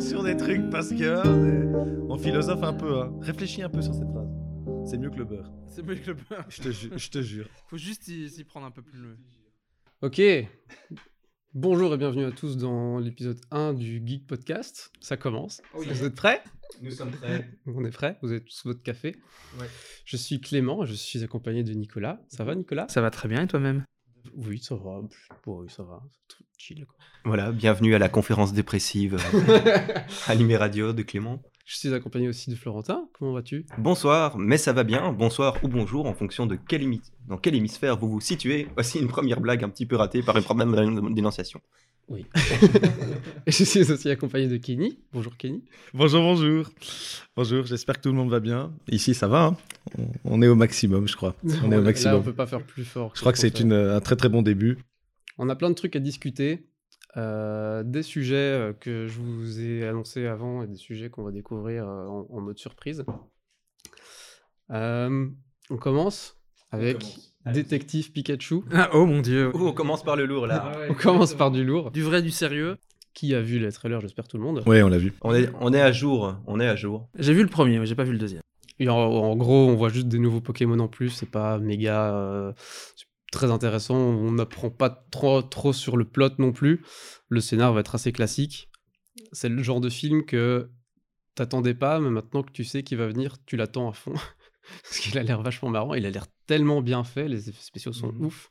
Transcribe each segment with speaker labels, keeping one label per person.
Speaker 1: compréhension des trucs parce que hein, on philosophe un peu. Hein. Réfléchis un peu sur cette phrase. C'est mieux que le beurre.
Speaker 2: C'est mieux que le beurre.
Speaker 1: Je te, ju- je te jure.
Speaker 2: Faut juste y- s'y prendre un peu plus. le-
Speaker 3: Ok. Bonjour et bienvenue à tous dans l'épisode 1 du Geek Podcast. Ça commence. Vous êtes prêts?
Speaker 4: Nous sommes prêts.
Speaker 3: On est prêts? Vous avez tous votre café
Speaker 4: Ouais.
Speaker 3: Je suis Clément, je suis accompagné de Nicolas. Ça va Nicolas?
Speaker 2: Ça va très bien et toi-même?
Speaker 3: Oui, ça va. Oui, ça va. C'est tout chill. quoi.
Speaker 4: Voilà, bienvenue à la conférence dépressive euh, Animé Radio de Clément.
Speaker 3: Je suis accompagné aussi de Florentin. Comment vas-tu?
Speaker 4: Bonsoir, mais ça va bien, bonsoir ou bonjour en fonction de quel dans quel hémisphère vous vous situez. Voici une première blague un petit peu ratée par un problème d'énonciation.
Speaker 3: Oui. et je suis aussi accompagné de Kenny. Bonjour Kenny.
Speaker 1: Bonjour, bonjour. Bonjour, j'espère que tout le monde va bien. Ici, ça va. hein on, on est au maximum, je crois. On est au
Speaker 3: Là, on
Speaker 1: maximum.
Speaker 3: peut pas faire plus fort.
Speaker 1: Je crois que c'est un très très bon début.
Speaker 3: On a plein de trucs à discuter, euh, des sujets euh, que je vous ai annoncés avant et des sujets qu'on va découvrir euh, en, en mode surprise. Euh, on commence avec Détective Pikachu.
Speaker 2: ah, Oh mon dieu
Speaker 4: on commence par le lourd là.
Speaker 3: On commence par du lourd.
Speaker 2: Du vrai, du sérieux
Speaker 3: Qui a vu les trailers J'espère tout le monde.
Speaker 1: Ouais, on l'a vu.
Speaker 4: On est, on est à jour, on est à jour.
Speaker 2: J'ai vu le premier, mais j'ai pas vu le deuxième.
Speaker 3: Et en, en gros, on voit juste des nouveaux Pokémon en plus. C'est pas méga euh, c'est très intéressant. On n'apprend pas trop, trop sur le plot non plus. Le scénar va être assez classique. C'est le genre de film que t'attendais pas, mais maintenant que tu sais qu'il va venir, tu l'attends à fond. Parce qu'il a l'air vachement marrant. Il a l'air tellement bien fait. Les effets spéciaux sont
Speaker 4: Mhm.
Speaker 3: ouf.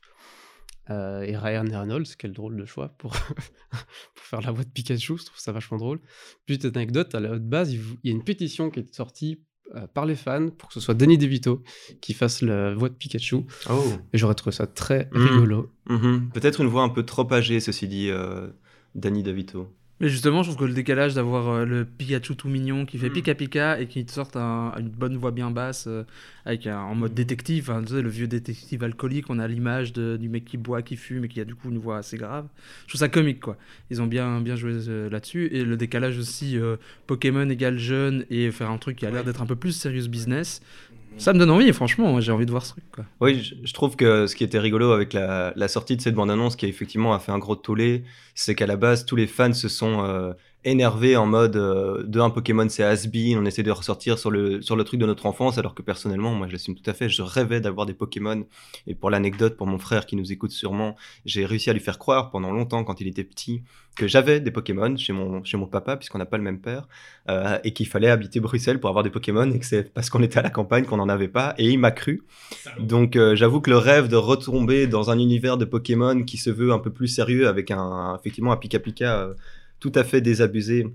Speaker 3: Euh, et Ryan Reynolds, quel drôle de choix pour, pour faire la voix de Pikachu, je trouve ça vachement drôle. Petite anecdote, à la haute base, il y a une pétition qui est sortie euh, par les fans pour que ce soit Danny DeVito qui fasse la voix de Pikachu.
Speaker 4: Oh.
Speaker 3: Et j'aurais trouvé ça très
Speaker 4: Mhm.
Speaker 3: rigolo.
Speaker 4: Mhm. Peut-être une voix un peu trop âgée, ceci dit, euh, Danny DeVito.
Speaker 2: Mais justement, je trouve que le décalage d'avoir euh, le Pikachu tout mignon qui fait
Speaker 4: Mm.
Speaker 2: pika pika et qui te sorte un- une bonne voix bien basse euh, avec un, en mode détective, hein, tu sais, le vieux détective alcoolique, on a l'image du mec qui boit, qui fume et qui a du coup une voix assez grave. Je trouve ça comique quoi. Ils ont bien, bien joué euh, là-dessus et le décalage aussi Pokémon égale jeune et faire un truc qui a l'air d'être un peu plus serious business. Ça me donne envie, franchement, j'ai envie de voir ce truc.
Speaker 4: Oui, je, trouve que ce qui était rigolo avec la, la sortie de cette bande-annonce, qui effectivement a fait un gros tollé, c'est qu'à la base, tous les fans se sont euh, énervés en mode euh, de un Pokémon c'est has-been, on essaie de ressortir sur le, sur le truc de notre enfance, alors que personnellement, moi je l'assume tout à fait, je rêvais d'avoir des Pokémon. Et pour l'anecdote, pour mon frère qui nous écoute sûrement, j'ai réussi à lui faire croire pendant longtemps, quand il était petit, que j'avais des Pokémon chez mon, chez mon papa, puisqu'on n'a pas le même père, euh, et qu'il fallait habiter Bruxelles pour avoir des Pokémon, et que c'est parce qu'on était à la campagne qu'on n'en avait pas, et il m'a cru. Donc euh, j'avoue que le rêve de retomber dans un univers de Pokémon qui se veut un peu plus sérieux avec un effectivement un Pika Pika tout à fait désabusé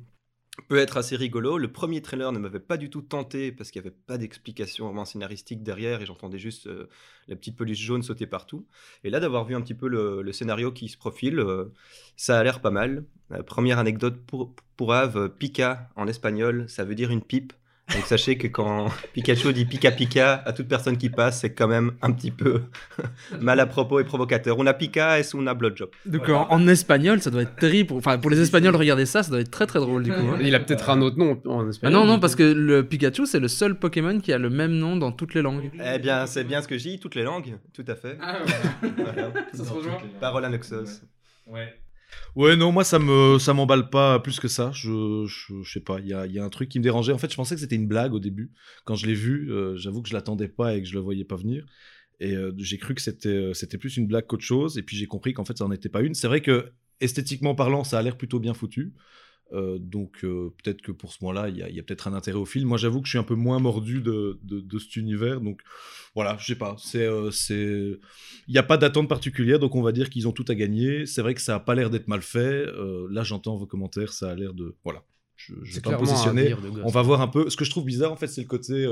Speaker 4: peut être assez rigolo. Le premier trailer ne m'avait pas du tout tenté parce qu'il n'y avait pas d'explication vraiment scénaristique derrière et j'entendais juste euh, la petite peluche jaune sauter partout. Et là d'avoir vu un petit peu le, scénario qui se profile, euh, ça a l'air pas mal. Euh, première anecdote pour, pour Ave, Pika en espagnol, ça veut dire une pipe. Donc sachez que quand Pikachu dit Pika Pika à toute personne qui passe, c'est quand même un petit peu mal à propos et provocateur. On a Pika et on a Bloodjob.
Speaker 2: Donc en, en espagnol, ça doit être terrible. Pour- Enfin, pour les Espagnols, regarder ça, ça doit être très très drôle du coup. hein.
Speaker 3: Il a peut-être un autre nom en
Speaker 2: Ah
Speaker 3: espagnol.
Speaker 2: non, non,
Speaker 3: du
Speaker 2: parce que le Pikachu, c'est le seul Pokémon qui a le même nom dans toutes les langues.
Speaker 4: Eh bien, c'est bien ce que je dis, toutes les langues, tout à fait. Voilà.
Speaker 3: Ça se rejoint.
Speaker 4: Parole à Noxos.
Speaker 1: Ouais, non, moi ça me ça m'emballe pas plus que ça. Je, je, sais pas, il y a, y a un truc qui me dérangeait. En fait, je pensais que c'était une blague au début. Quand je l'ai vu, euh, j'avoue que je l'attendais pas et que je le voyais pas venir. Et euh, j'ai cru que c'était euh, c'était plus une blague qu'autre chose. Et puis j'ai compris qu'en fait, ça n'en était pas une. C'est vrai que esthétiquement parlant, ça a l'air plutôt bien foutu. Euh, donc euh, peut-être que pour ce moment-là, il y a, peut-être un intérêt au film. Moi, j'avoue que je suis un peu moins mordu de, de, de cet univers. Donc voilà, je sais pas. C'est euh, c'est il n'y a pas d'attente particulière, donc on va dire qu'ils ont tout à gagner. C'est vrai que ça a pas l'air d'être mal fait. Là, j'entends vos commentaires, ça a l'air de voilà. Je, je vais pas me positionner. On va voir un peu. Ce que je trouve bizarre, en fait, c'est le côté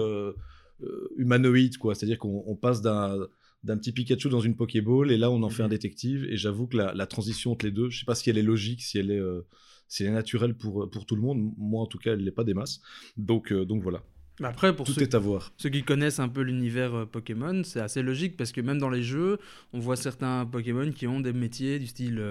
Speaker 1: humanoïde, quoi. C'est-à-dire qu'on on passe d'un d'un petit Pikachu dans une Pokéball et là on en fait un détective et j'avoue que la, la transition entre les deux, je sais pas si elle est logique, si elle est, euh, si elle est naturelle pour, pour tout le monde. Moi en tout cas, elle l'est pas des masses. Donc, euh, donc voilà,
Speaker 2: Après, pour
Speaker 1: tout
Speaker 2: ceux,
Speaker 1: est à voir.
Speaker 2: ceux qui connaissent un peu l'univers euh, Pokémon, c'est assez logique parce que même dans les jeux, on voit certains Pokémon qui ont des métiers du style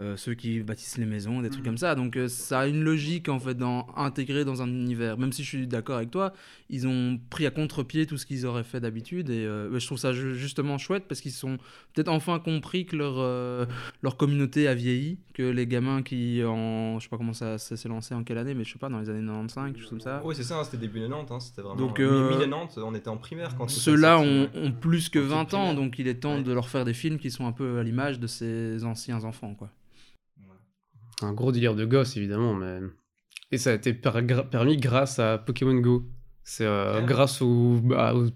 Speaker 2: euh, ceux qui bâtissent les maisons, des trucs
Speaker 1: Mm.
Speaker 2: comme ça. Donc euh, ça a une logique en fait dans, intégrée dans un univers. Même si je suis d'accord avec toi, ils ont pris à contre-pied tout ce qu'ils auraient fait d'habitude et euh, je trouve ça ju- justement chouette parce qu'ils sont peut-être enfin compris que leur, euh, leur communauté a vieilli, que les gamins qui en... Je sais pas comment ça, ça s'est lancé en quelle année, mais je sais pas, dans les années 95, quelque chose comme ça.
Speaker 4: Oui, c'est ça, c'était début 90, hein, c'était vraiment.
Speaker 2: Donc,
Speaker 4: mi-90, on était en primaire quand
Speaker 2: Ceux-là ont, plus que
Speaker 4: En petite
Speaker 2: 20 ans, donc il est temps
Speaker 4: Ouais.
Speaker 2: de leur faire des films qui sont un peu à l'image de ces anciens enfants. Quoi.
Speaker 3: Un gros délire de gosse, évidemment, mais. Et ça a été permis grâce à Pokémon Go. C'est euh,
Speaker 4: Ouais.
Speaker 3: grâce au, bah, au,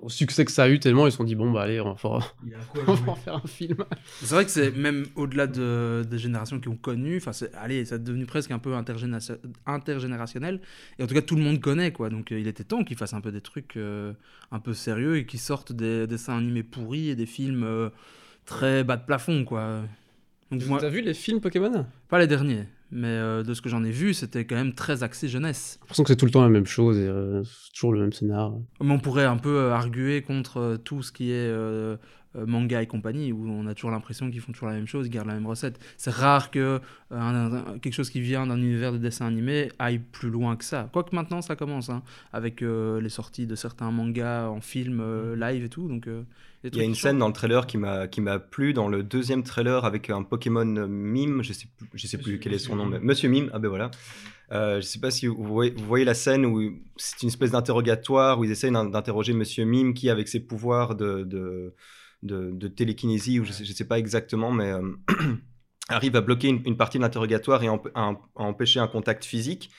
Speaker 3: au succès que ça a eu, tellement ils se sont dit, bon, bah allez, on va, faire- on va en faire un film.
Speaker 2: C'est vrai que c'est même au-delà de, des générations qui ont connu, enfin, c'est- allez, ça est devenu presque un peu intergénération- intergénérationnel. Et en tout cas, tout le monde connaît, quoi. Donc euh, il était temps qu'ils fassent un peu des trucs euh, un peu sérieux et qu'ils sortent des, dessins animés pourris et des films euh, très bas de plafond, quoi. Donc moi,
Speaker 3: T'as vu les films Pokémon? J'ai
Speaker 2: pas les derniers, mais euh, de ce que j'en ai vu, c'était quand même très axé jeunesse.
Speaker 3: l'impression que c'est tout le temps la même chose et euh, c'est toujours le même scénar.
Speaker 2: Mais on pourrait un peu euh, arguer contre euh, tout ce qui est euh, euh, manga et compagnie, où on a toujours l'impression qu'ils font toujours la même chose, ils gardent la même recette. C'est rare que euh, un- un- quelque chose qui vient d'un univers de dessin animé aille plus loin que ça. Quoique maintenant ça commence, hein, avec euh, les sorties de certains mangas en film euh, live et tout. Donc,
Speaker 4: Il y a une scène dans le trailer qui m'a qui m'a plu dans le deuxième trailer avec un Pokémon mime, je sais je sais plus
Speaker 1: Monsieur-
Speaker 4: quel est son nom, mais Monsieur Mime. Ah ben voilà. Euh, je sais pas si vous voyez, vous voyez la scène où c'est une espèce d'interrogatoire où ils essayent d'in- d'interroger Monsieur Mime qui avec ses pouvoirs de de, de, de télékinésie ou je sais, je sais pas exactement mais euh, arrive à bloquer une, une partie de l'interrogatoire et à, à empêcher un contact physique.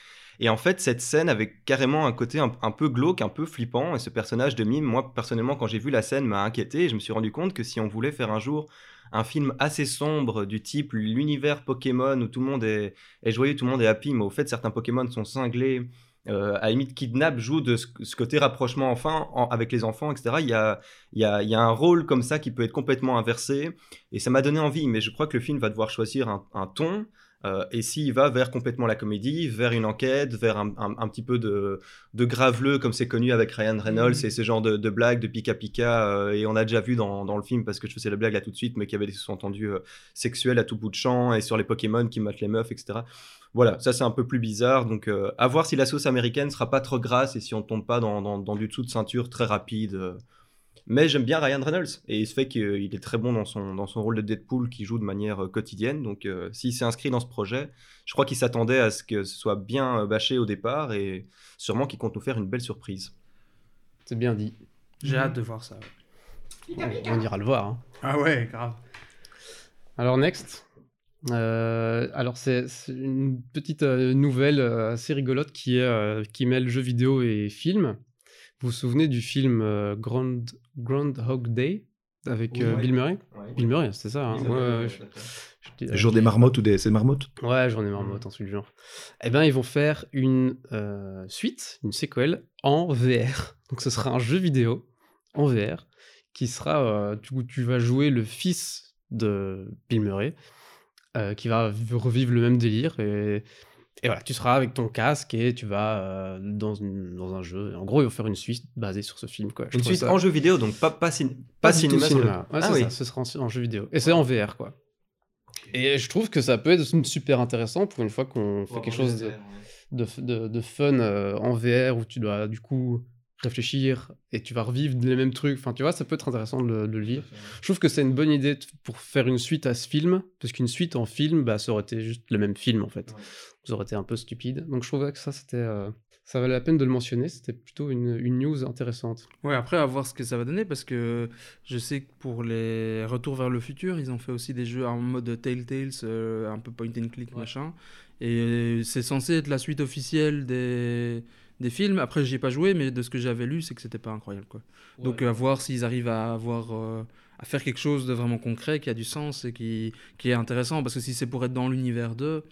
Speaker 4: Et en fait, cette scène avait carrément un côté un, un peu glauque, un peu flippant. Et ce personnage de mime, moi, personnellement, quand j'ai vu la scène, m'a inquiété. Et je me suis rendu compte que si on voulait faire un jour un film assez sombre du type l'univers Pokémon où tout le monde est, est joyeux, tout le monde est happy, mais au fait, certains Pokémon sont cinglés, euh, à limite kidnap, joue de ce, côté rapprochement enfin en- avec les enfants, etc. Il y a, un rôle comme ça qui peut être complètement inversé. Et ça m'a donné envie, mais je crois que le film va devoir choisir un ton. Euh, et s'il va vers complètement la comédie, vers une enquête, vers un, un- un petit peu de, de graveleux, comme c'est connu avec Ryan Reynolds,
Speaker 1: Mhm.
Speaker 4: et ce genre de, de blagues, de pika-pika, euh, et on a déjà vu dans, dans le film, parce que je faisais la blague là tout de suite, mais qu'il y avait des sous-entendus euh, sexuels à tout bout de champ, et sur les Pokémon qui matent les meufs, etc. Voilà, ça c'est un peu plus bizarre, donc euh, à voir si la sauce américaine sera pas trop grasse, et si on tombe pas dans, dans, dans du dessous de ceinture très rapide. Mais j'aime bien Ryan Reynolds et il se fait qu'il est très bon dans son, dans son rôle de Deadpool qui joue de manière euh, quotidienne. Donc euh, s'il s'est inscrit dans ce projet, je crois qu'il s'attendait à ce que ce soit bien euh, bâché au départ et sûrement qu'il compte nous faire une belle surprise.
Speaker 3: C'est bien dit.
Speaker 2: J'ai hâte de voir ça.
Speaker 3: On, on ira le voir. hein.
Speaker 2: Ah ouais, grave.
Speaker 3: Alors, next. Euh, alors, c'est une petite euh, nouvelle euh, assez rigolote qui, est, euh, qui mêle jeux vidéo et film. Vous vous souvenez du film euh, Grand, Groundhog Day avec
Speaker 4: Oui,
Speaker 3: euh,
Speaker 4: ouais.
Speaker 3: Bill Murray? Bill Murray, c'était ça. hein Ouais, je- je
Speaker 1: Le jour des marmottes ou des. C'est marmottes?
Speaker 3: Ouais, j'en ai marmotte, un truc du genre. Eh ben, ils vont faire une euh, suite, une séquelle en VR. Donc, ce sera un jeu vidéo en VR qui sera. euh, tu, tu vas jouer le fils de Bill Murray euh, qui va revivre le même délire. Et, et voilà, tu seras avec ton casque et tu vas euh, dans, une- dans un jeu. En gros, ils vont faire une suite basée sur ce film. Quoi. Je
Speaker 4: Une suite
Speaker 3: ça-
Speaker 4: en jeu vidéo, donc pas, pas, cin-
Speaker 3: pas
Speaker 4: pas cinéma.
Speaker 3: Ouais,
Speaker 4: ah
Speaker 3: c'est
Speaker 4: oui.
Speaker 3: ça, ce sera en, en jeu vidéo. Et c'est en VR, quoi. Et je trouve que ça peut être super intéressant pour une fois qu'on fait quelque chose de, de, de- de fun euh, en VR où tu dois du coup réfléchir et tu vas revivre les mêmes trucs. Enfin, tu vois, ça peut être intéressant de, le- de le lire. Je trouve que c'est une bonne idée pour faire une suite à ce film, parce qu'une suite en film, bah, ça aurait été juste le même film en fait.
Speaker 4: Ouais.
Speaker 3: Ça aurait été un peu stupide. Donc je trouvais que ça, c'était. euh, ça valait la peine de le mentionner, c'était plutôt une, une news intéressante.
Speaker 2: Ouais, après, à voir ce que ça va donner, parce que je sais que pour les retours vers le futur, ils ont fait aussi des jeux en mode Telltales, euh, un peu point and click, machin. Et c'est censé être la suite officielle des, des films. Après, j'y ai pas joué, mais de ce que j'avais lu, c'est que c'était pas incroyable, quoi. Donc, à voir s'ils arrivent à avoir... euh, à faire quelque chose de vraiment concret, qui a du sens et qui, qui est intéressant, parce que si c'est pour être dans l'univers 2,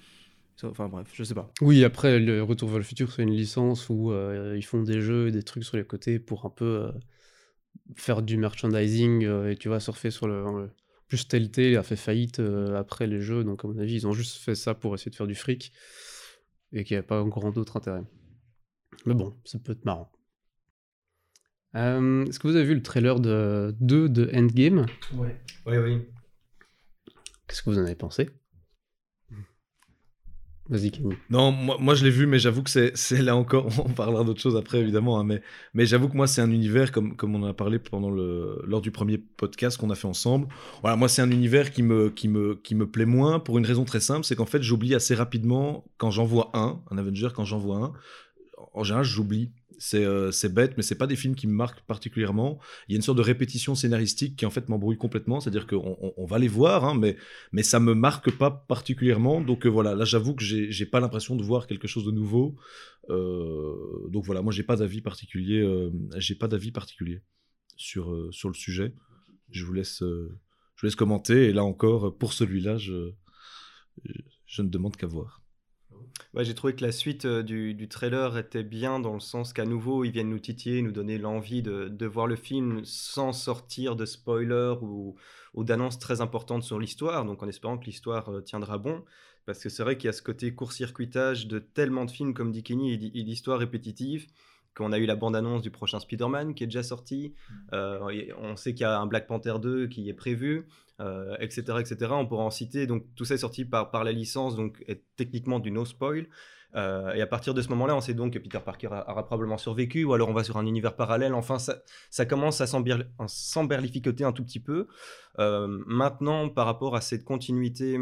Speaker 2: ça- enfin bref, je sais pas.
Speaker 3: Oui, après, le Retour vers le futur, c'est une licence où euh, ils font des jeux et des trucs sur les côtés pour un peu euh, faire du merchandising euh, et tu vas surfer sur le. Plus Telltale a fait faillite euh, après les jeux, donc à mon avis, ils ont juste fait ça pour essayer de faire du fric et qu'il n'y a pas grand d'autre intérêt. Mais bon, ça peut être marrant. Euh, Est-ce que vous avez vu le trailer de 2 de Endgame?
Speaker 4: Oui, oui.
Speaker 3: Qu'est-ce que vous en avez pensé? Vas-y, Kenny.
Speaker 1: Non, moi, moi je l'ai vu, mais j'avoue que c'est, c'est là encore, on parlera d'autres choses après évidemment, hein, mais, mais j'avoue que moi c'est un univers, comme, comme on en a parlé pendant le, lors du premier podcast qu'on a fait ensemble, voilà, moi c'est un univers qui me, qui, me, qui me plaît moins pour une raison très simple, c'est qu'en fait j'oublie assez rapidement quand j'en vois un, un Avenger, quand j'en vois un, en général j'oublie c'est euh, c'est bête, mais c'est pas des films qui me marquent particulièrement. Il y a une sorte de répétition scénaristique qui en fait m'embrouille complètement. C'est-à-dire qu'on on, on va les voir, hein, mais, mais ça me marque pas particulièrement. Donc euh, voilà, là j'avoue que j'ai pas l'impression de voir quelque chose de nouveau. Euh, donc voilà, moi j'ai pas d'avis particulier. j'ai pas d'avis particulier sur sur le sujet. Je vous laisse je vous laisse commenter. Et là encore, pour celui-là, je ne demande qu'à voir.
Speaker 4: J'ai trouvé que la suite euh, du, du trailer était bien dans le sens qu'à nouveau ils viennent nous titiller, nous donner l'envie de, de voir le film sans sortir de spoilers ou, ou d'annonces très importantes sur l'histoire, donc en espérant que l'histoire euh, tiendra bon. Parce que c'est vrai qu'il y a ce côté court-circuitage de tellement de films comme dit Kenny et d'histoires répétitives qu'on a eu la bande-annonce du prochain Spider-Man qui est déjà sorti. Euh, et on sait qu'il y a un Black Panther 2 qui est prévu, euh, etc., etc. On pourra en citer. Donc tout ça est sorti par, par la licence, donc est techniquement du no spoil. Euh, et à partir de ce moment-là, on sait donc que Peter Parker aura probablement survécu, ou alors on va sur un univers parallèle. Enfin, ça, ça commence à s'emberlificoter un tout petit peu. Euh, maintenant, par rapport à cette continuité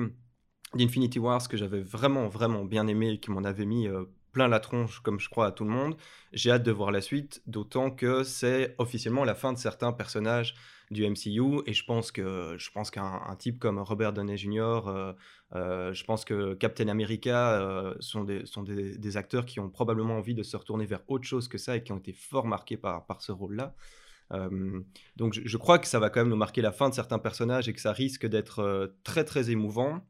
Speaker 4: d'Infinity Wars que j'avais vraiment, vraiment bien aimé et qui m'en avait mis euh, plein la tronche, comme je crois à tout le monde, j'ai hâte de voir la suite, d'autant que c'est officiellement la fin de certains personnages du MCU et je pense que je pense qu'un un type comme Robert Downey Jr. euh, euh, je pense que Captain America euh, sont, des, sont des, acteurs qui ont probablement envie de se retourner vers autre chose que ça et qui ont été fort marqués par, par ce rôle-là. Donc je, crois que ça va quand même nous marquer la fin de certains personnages et que ça risque d'être très très émouvant.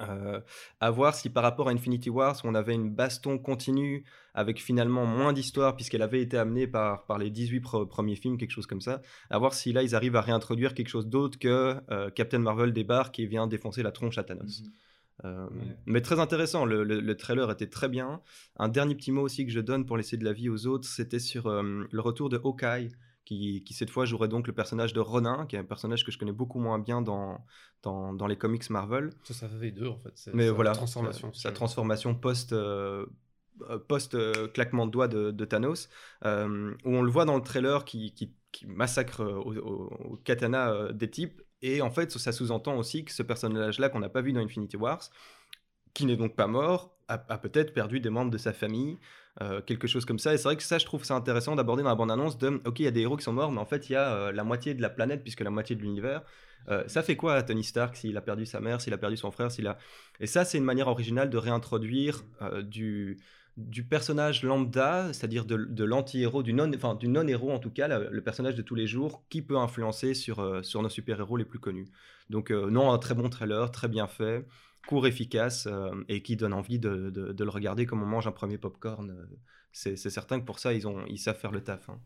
Speaker 4: Euh, à voir si par rapport à Infinity Wars, on avait une baston continue avec finalement moins d'histoire, puisqu'elle avait été amenée par, par les 18 pre- premiers films, quelque chose comme ça. À voir si là, ils arrivent à réintroduire quelque chose d'autre que euh, Captain Marvel débarque et vient défoncer la tronche à Thanos. Euh, Mais très intéressant, le, le- le trailer était très bien. Un dernier petit mot aussi que je donne pour laisser de la vie aux autres, c'était sur euh, le retour de Hawkeye, qui, qui cette fois jouerait donc le personnage de Ronin, qui est un personnage que je connais beaucoup moins bien dans, dans, dans les comics Marvel.
Speaker 3: Ça, ça fait deux en fait.
Speaker 4: Mais voilà,
Speaker 3: transformation.
Speaker 4: sa, sa transformation post, euh, euh, post euh, claquement de doigts de, de Thanos, euh, où on le voit dans le trailer qui, qui, qui massacre au, au- au katana des types. Et en fait, ça sous-entend aussi que ce personnage-là qu'on n'a pas vu dans Infinity Wars, qui n'est donc pas mort, a, a peut-être perdu des membres de sa famille, euh, quelque chose comme ça. Et c'est vrai que ça, je trouve ça intéressant d'aborder dans la bande-annonce de, ok, il y a des héros qui sont morts, mais en fait, il y a euh, la moitié de la planète, puisque la moitié de l'univers. Euh, ça fait quoi à Tony Stark s'il a perdu sa mère, s'il a perdu son frère, s'il a... Et ça, c'est une manière originale de réintroduire du, du personnage lambda, c'est-à-dire de, l'anti-héros, du non- enfin, du non-héros en tout cas, le personnage de tous les jours, qui peut influencer sur, sur nos super-héros les plus connus. Donc non, un très bon trailer, très bien fait, court, efficace, euh, et qui donne envie de, de- de le regarder comme on mange un premier popcorn. euh, C'est certain que pour ça, ils, ont, ils savent faire le taf. hein.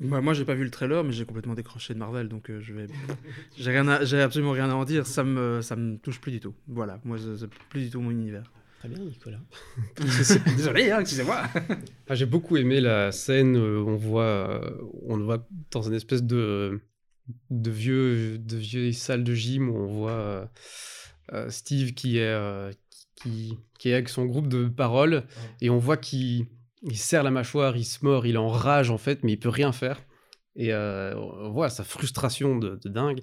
Speaker 2: Bah, moi, j'ai pas vu le trailer, mais j'ai complètement décroché de Marvel, donc euh, je vais. j'ai rien, à- j'ai absolument rien à en dire. Ça me, ça me touche plus du tout. Voilà, moi, c'est plus du tout mon univers.
Speaker 3: Très bien, Nicolas.
Speaker 2: Désolé, hein, excusez-moi.
Speaker 3: Ah, J'ai beaucoup aimé la scène où on voit, on le voit dans une espèce de, de vieux, de vieille salle de gym où on voit Steve qui est, euh, qui, qui est avec son groupe de paroles et on voit qu'il il serre la mâchoire, il se mord, il est en rage en fait, mais il peut rien faire. Et euh, on voit sa frustration de, de dingue.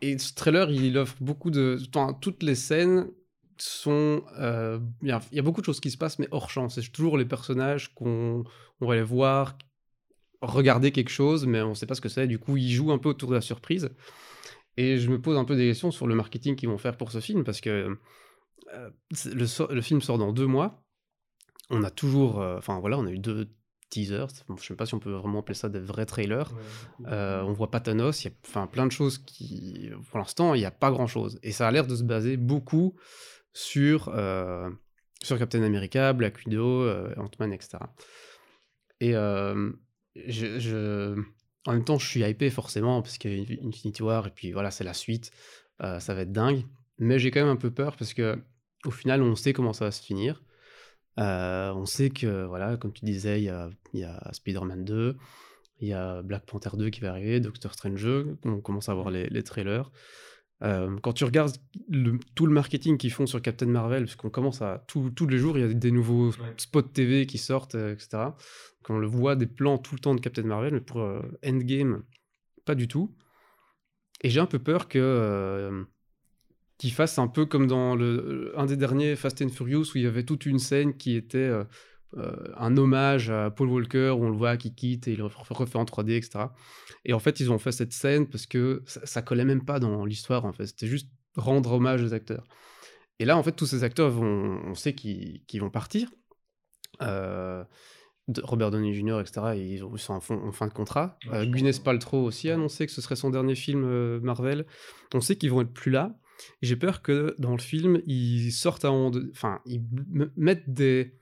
Speaker 3: Et ce trailer, il offre beaucoup de. enfin, toutes les scènes sont. euh, Il y, a- il y a beaucoup de choses qui se passent, mais hors champ. C'est toujours les personnages qu'on on va les voir, regarder quelque chose, mais on ne sait pas ce que c'est. Du coup, ils jouent un peu autour de la surprise. Et je me pose un peu des questions sur le marketing qu'ils vont faire pour ce film, parce que euh, le, so- le film sort dans deux mois. On a toujours. euh, Enfin, voilà, on a eu deux teasers. Bon, je ne sais pas si on peut vraiment appeler ça des vrais trailers. Euh, on voit pas Thanos, il y a plein de choses qui... Pour l'instant, il n'y a pas grand-chose. Et ça a l'air de se baser beaucoup sur, euh, sur Captain America, Black Widow, Ant-Man, etc. Et je, je- en même temps, je suis hypé forcément, parce qu'il y a Infinity War, et puis voilà, c'est la suite. Euh, ça va être dingue. Mais j'ai quand même un peu peur, parce que au final, on sait comment ça va se finir. Euh, on sait que, voilà, comme tu disais, il y a, Spider-Man 2, il y a Black Panther 2 qui va arriver, Doctor Strange 2, on commence à voir les trailers. Euh, quand tu regardes le- tout le marketing qu'ils font sur Captain Marvel, parce qu'on commence à tout- tous les jours, il y a des nouveaux
Speaker 4: Ouais.
Speaker 3: spots TV qui sortent, euh, etc. Donc on le voit des plans tout le temps de Captain Marvel, mais pour euh, Endgame, pas du tout. Et j'ai un peu peur que qu'ils fassent un peu comme dans le, un des derniers Fast and Furious où il y avait toute une scène qui était un hommage à Paul Walker où on le voit qui quitte et il refait en 3D, etc. Et en fait, ils ont fait cette scène parce que ça, ça collait même pas dans l'histoire, en fait. C'était juste rendre hommage aux acteurs. Et là, en fait, tous ces acteurs, vont, on sait qu'ils vont partir. Euh, Robert Downey Jr., etc., ils, ont, ils sont en, fond- en fin de contrat.
Speaker 4: Ouais,
Speaker 3: Euh, Gwyneth. Paltrow aussi a annoncé que ce serait son dernier film euh, Marvel. On sait qu'ils vont être plus là. J'ai peur que dans le film, ils sortent à Enfin, ils mettent des,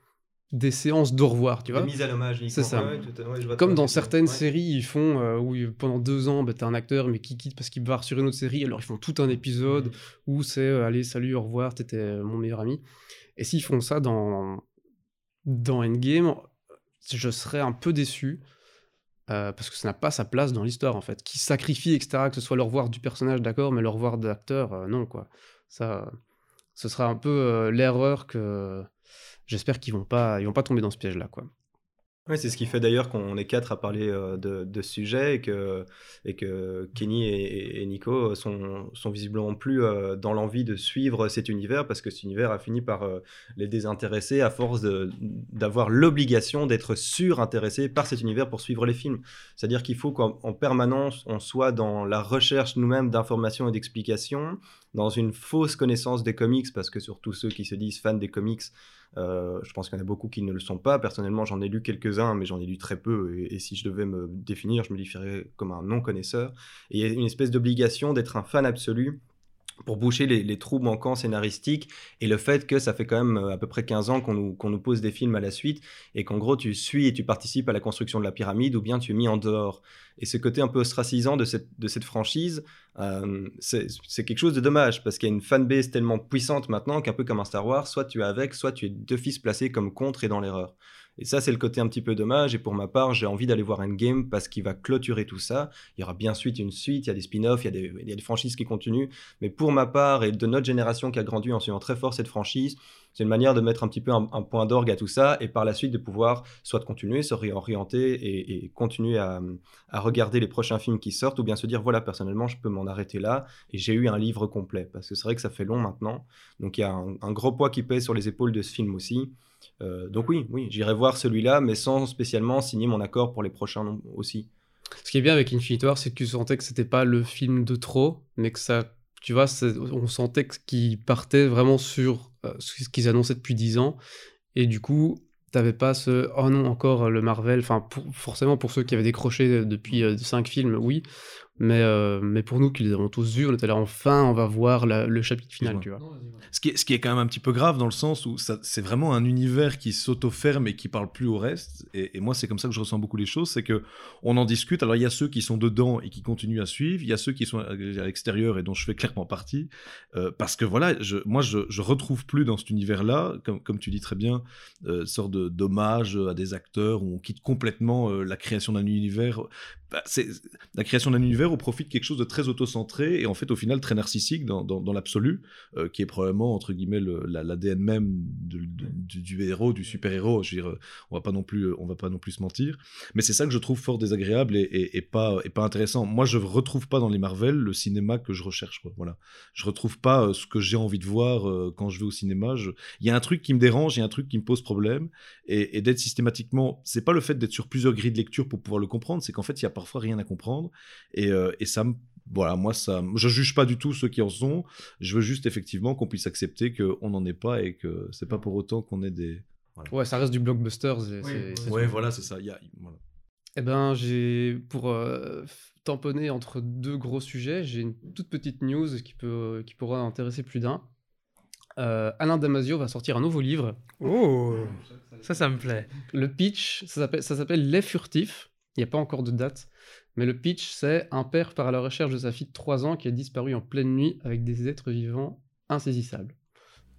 Speaker 3: des séances d'au revoir, tu vois.
Speaker 4: Des mises à l'hommage.
Speaker 3: C'est ça.
Speaker 4: Ouais, ouais, tout à- ouais, je vois
Speaker 3: Comme dans certaines séries, ils font euh, où pendant deux ans, bah, t'as un acteur mais qui quitte parce qu'il part sur une autre série, alors ils font tout un épisode
Speaker 4: Mhm.
Speaker 3: où c'est euh, allez salut au revoir, t'étais euh, mon meilleur ami. Et s'ils font ça dans dans Endgame, je serais un peu déçu euh, parce que ça n'a pas sa place dans l'histoire en fait. Qui sacrifie etc. Que ce soit le revoir du personnage d'accord, mais le revoir de l'acteur non quoi. Ça, ce sera un peu l'erreur que j'espère qu'ils vont pas ils vont pas tomber dans ce piège là quoi.
Speaker 4: Ouais, c'est ce qui fait d'ailleurs qu'on est quatre à parler euh, de, de ce sujet et que, et que Kenny et, Nico sont, sont visiblement plus euh, dans l'envie de suivre cet univers parce que cet univers a fini par euh, les désintéresser à force d'avoir l'obligation d'être surintéressés par cet univers pour suivre les films. C'est-à-dire qu'il faut qu'en en permanence on soit dans la recherche nous-mêmes d'informations et d'explications, dans une fausse connaissance des comics parce que surtout ceux qui se disent fans des comics euh, je pense qu'il y en a beaucoup qui ne le sont pas. Personnellement, j'en ai lu quelques-uns, mais j'en ai lu très peu. Et, si je devais me définir, je me définirais comme un non-connaisseur. Et il y a une espèce d'obligation d'être un fan absolu pour boucher les, trous manquants scénaristiques et le fait que ça fait quand même euh, à peu près 15 ans qu'on nous, pose des films à la suite et qu'en gros tu suis et tu participes à la construction de la pyramide ou bien tu es mis en dehors. Et ce côté un peu ostracisant de cette, de cette franchise, euh, c'est quelque chose de dommage parce qu'il y a une fanbase tellement puissante maintenant qu'un peu comme un Star Wars, soit tu es avec, soit tu es d'office placé comme contre et dans l'erreur. Et ça, c'est le côté un petit peu dommage. Et pour ma part, j'ai envie d'aller voir Endgame parce qu'il va clôturer tout ça. Il y aura bien suite une suite, il y a des spin-offs, il y a des, franchises qui continuent. Mais pour ma part et de notre génération qui a grandi en suivant très fort cette franchise, c'est une manière de mettre un petit peu un, point d'orgue à tout ça et par la suite de pouvoir soit continuer, se réorienter et, continuer à, regarder les prochains films qui sortent ou bien se dire voilà, personnellement, je peux m'en arrêter là et j'ai eu un livre complet. Parce que c'est vrai que ça fait long maintenant. Donc il y a un gros poids qui pèse sur les épaules de ce film aussi. Euh, donc oui, oui, j'irai voir celui-là, mais sans spécialement signer mon accord pour les prochains aussi.
Speaker 3: Ce qui est bien avec Infinity War, c'est que tu sentais que c'était pas le film de trop, mais que ça, tu vois, on sentait qu'ils partaient vraiment sur euh, ce qu'ils annonçaient depuis 10 ans. Et du coup, t'avais pas ce oh non, encore le Marvel. Enfin, forcément, pour ceux qui avaient décroché depuis 5 films, oui. Mais, euh, mais pour nous qui les avons tous vus, on était là enfin, on va voir la- le chapitre final, tu vois.
Speaker 1: Ce qui, est, ce qui est quand même un petit peu grave dans le sens où ça- c'est vraiment un univers qui s'auto-ferme et qui parle plus au reste. Et, et moi, c'est comme ça que je ressens beaucoup les choses. C'est que on en discute. Alors, il y a ceux qui sont dedans et qui continuent à suivre. Il y a ceux qui sont à à l'extérieur et dont je fais clairement partie. Euh, parce que voilà, je, moi, je, je retrouve plus dans cet univers-là, comme, comme tu dis très bien, euh, sorte de d'hommage à des acteurs où on quitte complètement euh, la création d'un univers. Bah, c'est la création d'un univers au profit de quelque chose de très auto-centré et en fait au final très narcissique dans, dans, l'absolu, euh, qui est probablement entre guillemets le- la- l'ADN même du, héros, du super-héros. Je veux dire, on va pas non plus, on va pas non plus se mentir. Mais c'est ça que je trouve fort désagréable et, et- pas, et pas intéressant. Moi, je retrouve pas dans les Marvel le cinéma que je recherche. Voilà, je retrouve pas euh, ce que j'ai envie de voir euh, quand je vais au cinéma. Il y a un truc qui me dérange, il y a un truc qui me pose problème et, d'être systématiquement, c'est pas le fait d'être sur plusieurs grilles de lecture pour pouvoir le comprendre, c'est qu'en fait, il y a parfois rien à comprendre et, euh, et ça me voilà, moi, ça, je juge pas du tout ceux qui en sont. Je veux juste effectivement qu'on puisse accepter qu'on n'en est pas et que c'est pas pour autant qu'on ait des.
Speaker 3: Ouais, ça reste du blockbuster. c'est
Speaker 1: Ouais, voilà, c'est ça. Voilà.
Speaker 3: Eh ben, j'ai pour euh, tamponner entre deux gros sujets, j'ai une toute petite news qui peut qui pourra intéresser plus d'un. Euh, Alain Damasio va sortir un nouveau livre.
Speaker 2: Oh, ça, ça me plaît.
Speaker 3: Le pitch, ça s'appelle ça s'appelle Les Furtifs. Il n'y a pas encore de date, mais le pitch, c'est un père part à la recherche de sa fille de 3 ans qui a disparu en pleine nuit avec des êtres vivants insaisissables.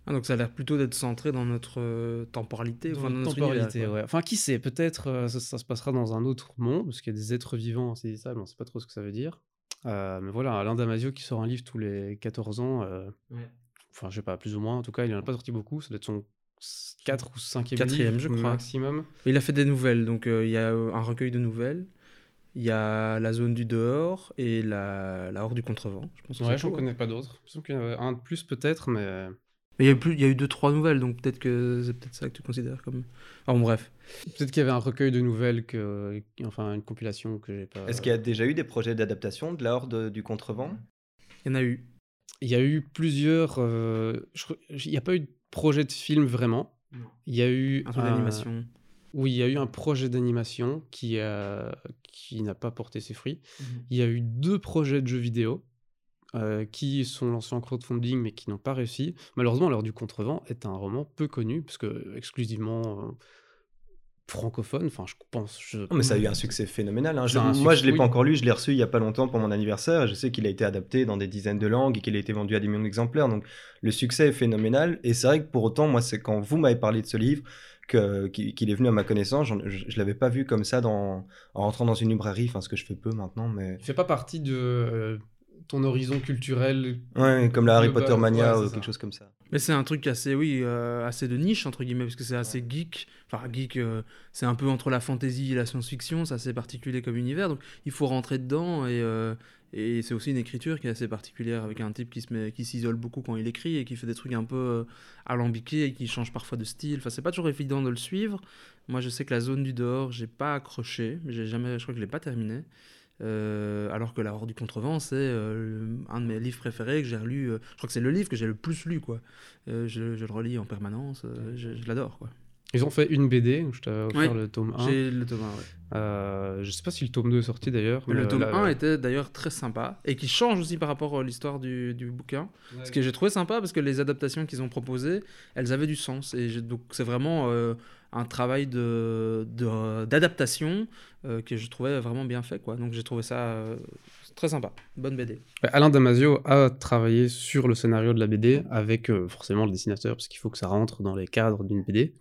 Speaker 2: Ah, donc ça a l'air plutôt d'être centré dans notre euh, temporalité,
Speaker 3: Dans
Speaker 2: enfin, dans
Speaker 3: notre temporalité,
Speaker 2: univers,
Speaker 3: ouais. Enfin, qui sait, peut-être euh, ça, ça se passera dans un autre monde, parce qu'il y a des êtres vivants insaisissables, on ne sait pas trop ce que ça veut dire. Euh, mais voilà, Alain Damasio qui sort un livre tous les 14 ans. euh,
Speaker 2: Ouais.
Speaker 3: Enfin, je sais pas, plus ou moins. En tout cas, il en a pas sorti beaucoup. Ça doit être son 4 ou 5e
Speaker 2: Quatrième,
Speaker 3: livre
Speaker 2: je crois.
Speaker 3: maximum.
Speaker 2: Il a fait des nouvelles, donc il y a un recueil de nouvelles, il y a la zone du dehors et la, la horde du contrevent. Je pense que
Speaker 3: Ouais, j'en connais pas d'autres. Je pense qu'il y en avait un de plus peut-être, mais
Speaker 2: Mais il y, a plus, il y a eu deux, trois nouvelles, donc peut-être que c'est peut-être ça que tu considères comme. Enfin, bon, bref.
Speaker 3: peut-être qu'il y avait un recueil de nouvelles, que... enfin une compilation que j'ai pas.
Speaker 4: Est-ce qu'il y a déjà eu des projets d'adaptation de la Horde du Contrevent?
Speaker 2: Il y en a eu.
Speaker 3: Il y a eu plusieurs. euh, je Il n'y a pas eu de projet de film vraiment.
Speaker 2: Non.
Speaker 3: Il y a eu
Speaker 2: Un truc
Speaker 3: un-
Speaker 2: d'animation.
Speaker 3: Oui, il y a eu un projet d'animation qui, a- qui n'a pas porté ses fruits. Il y a eu deux projets de jeux vidéo euh, qui sont lancés en crowdfunding mais qui n'ont pas réussi. Malheureusement, l'heure du contrevent est un roman peu connu parce que exclusivement euh, francophone. Enfin, je pense. Je...
Speaker 4: Non, mais ça a eu un succès phénoménal. hein. Je-
Speaker 3: un
Speaker 4: moi,
Speaker 3: succès,
Speaker 4: je l'ai pas encore lu, je l'ai reçu il y a pas longtemps pour mon anniversaire. Je sais qu'il a été adapté dans des dizaines de langues et qu'il a été vendu à des millions d'exemplaires. Donc, le succès est phénoménal. Et c'est vrai que pour autant, moi, c'est quand vous m'avez parlé de ce livre que- qu'il est venu à ma connaissance. Je, je l'avais pas vu comme ça dans, en rentrant dans une librairie, enfin, ce que je fais peu maintenant, mais
Speaker 3: Il fait pas partie de euh, ton horizon culturel.
Speaker 4: ouais, comme la Harry Potter Mania
Speaker 3: ouais,
Speaker 4: ou quelque
Speaker 3: ça.
Speaker 4: chose comme ça.
Speaker 2: Mais c'est un truc assez, oui, euh, assez de niche, entre guillemets, parce que c'est assez geek. Enfin, geek, euh, c'est un peu entre la fantasy et la science-fiction, c'est assez particulier comme univers, donc il faut rentrer dedans, et, euh, et c'est aussi une écriture qui est assez particulière, avec un type qui se met- qui s'isole beaucoup quand il écrit, et qui fait des trucs un peu euh, alambiqués, et qui change parfois de style. Enfin, c'est pas toujours évident de le suivre. Moi, je sais que la zone du dehors, j'ai pas accroché, j'ai jamais, je crois que je l'ai pas terminé. Euh, alors que La Horde du Contrevent, c'est euh, un de mes livres préférés que j'ai relu. euh, je crois que c'est le livre que j'ai le plus lu, quoi. Je, je le relis en permanence, je, je l'adore, quoi.
Speaker 3: Ils ont fait une BD, je t'ai offert
Speaker 2: Ouais,
Speaker 3: le tome 1.
Speaker 2: J'ai le tome 1, ouais.
Speaker 3: Je sais pas si le tome 2 est sorti d'ailleurs.
Speaker 2: Mais
Speaker 3: mais
Speaker 2: le tome
Speaker 3: là,
Speaker 2: 1
Speaker 3: ouais.
Speaker 2: était d'ailleurs très sympa et qui change aussi par rapport à l'histoire du, du bouquin. Ce que j'ai trouvé sympa parce que les adaptations qu'ils ont proposées, elles avaient du sens. Et donc c'est vraiment un travail de, de- d'adaptation euh, que je trouvais vraiment bien fait. Quoi. Donc j'ai trouvé ça euh, très sympa. Bonne BD.
Speaker 3: Alain Damasio a travaillé sur le scénario de la BD avec euh, forcément le dessinateur, parce qu'il faut que ça rentre dans les cadres d'une BD.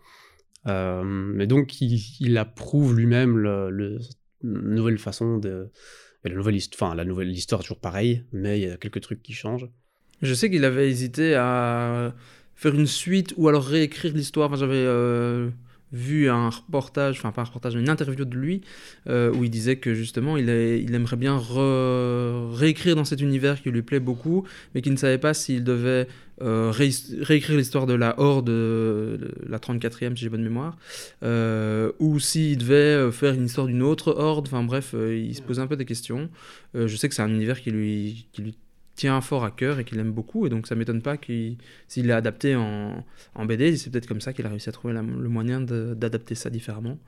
Speaker 3: Euh, mais donc, il, il approuve lui-même une nouvelle façon de. la nouvelle histoire, enfin, la nouvelle histoire est toujours pareille, mais il y a quelques trucs qui changent.
Speaker 2: Je sais qu'il avait hésité à faire une suite ou alors réécrire l'histoire. Enfin, j'avais euh, vu un reportage, enfin pas un reportage, mais une interview de lui euh, où il disait que justement il, est- il aimerait bien re- réécrire dans cet univers qui lui plaît beaucoup, mais qu'il ne savait pas s'il devait euh, réécrire l'histoire de la Horde, de la 34e si j'ai bonne mémoire, euh, ou s'il devait faire une histoire d'une autre Horde. Enfin bref, il se posait un peu des questions. Je sais que c'est un univers qui lui, qui lui tient fort à cœur et qu'il aime beaucoup, et donc ça m'étonne pas qu'il, s'il l'a adapté en, en BD, c'est peut-être comme ça qu'il a réussi à trouver la- le moyen d'adapter ça différemment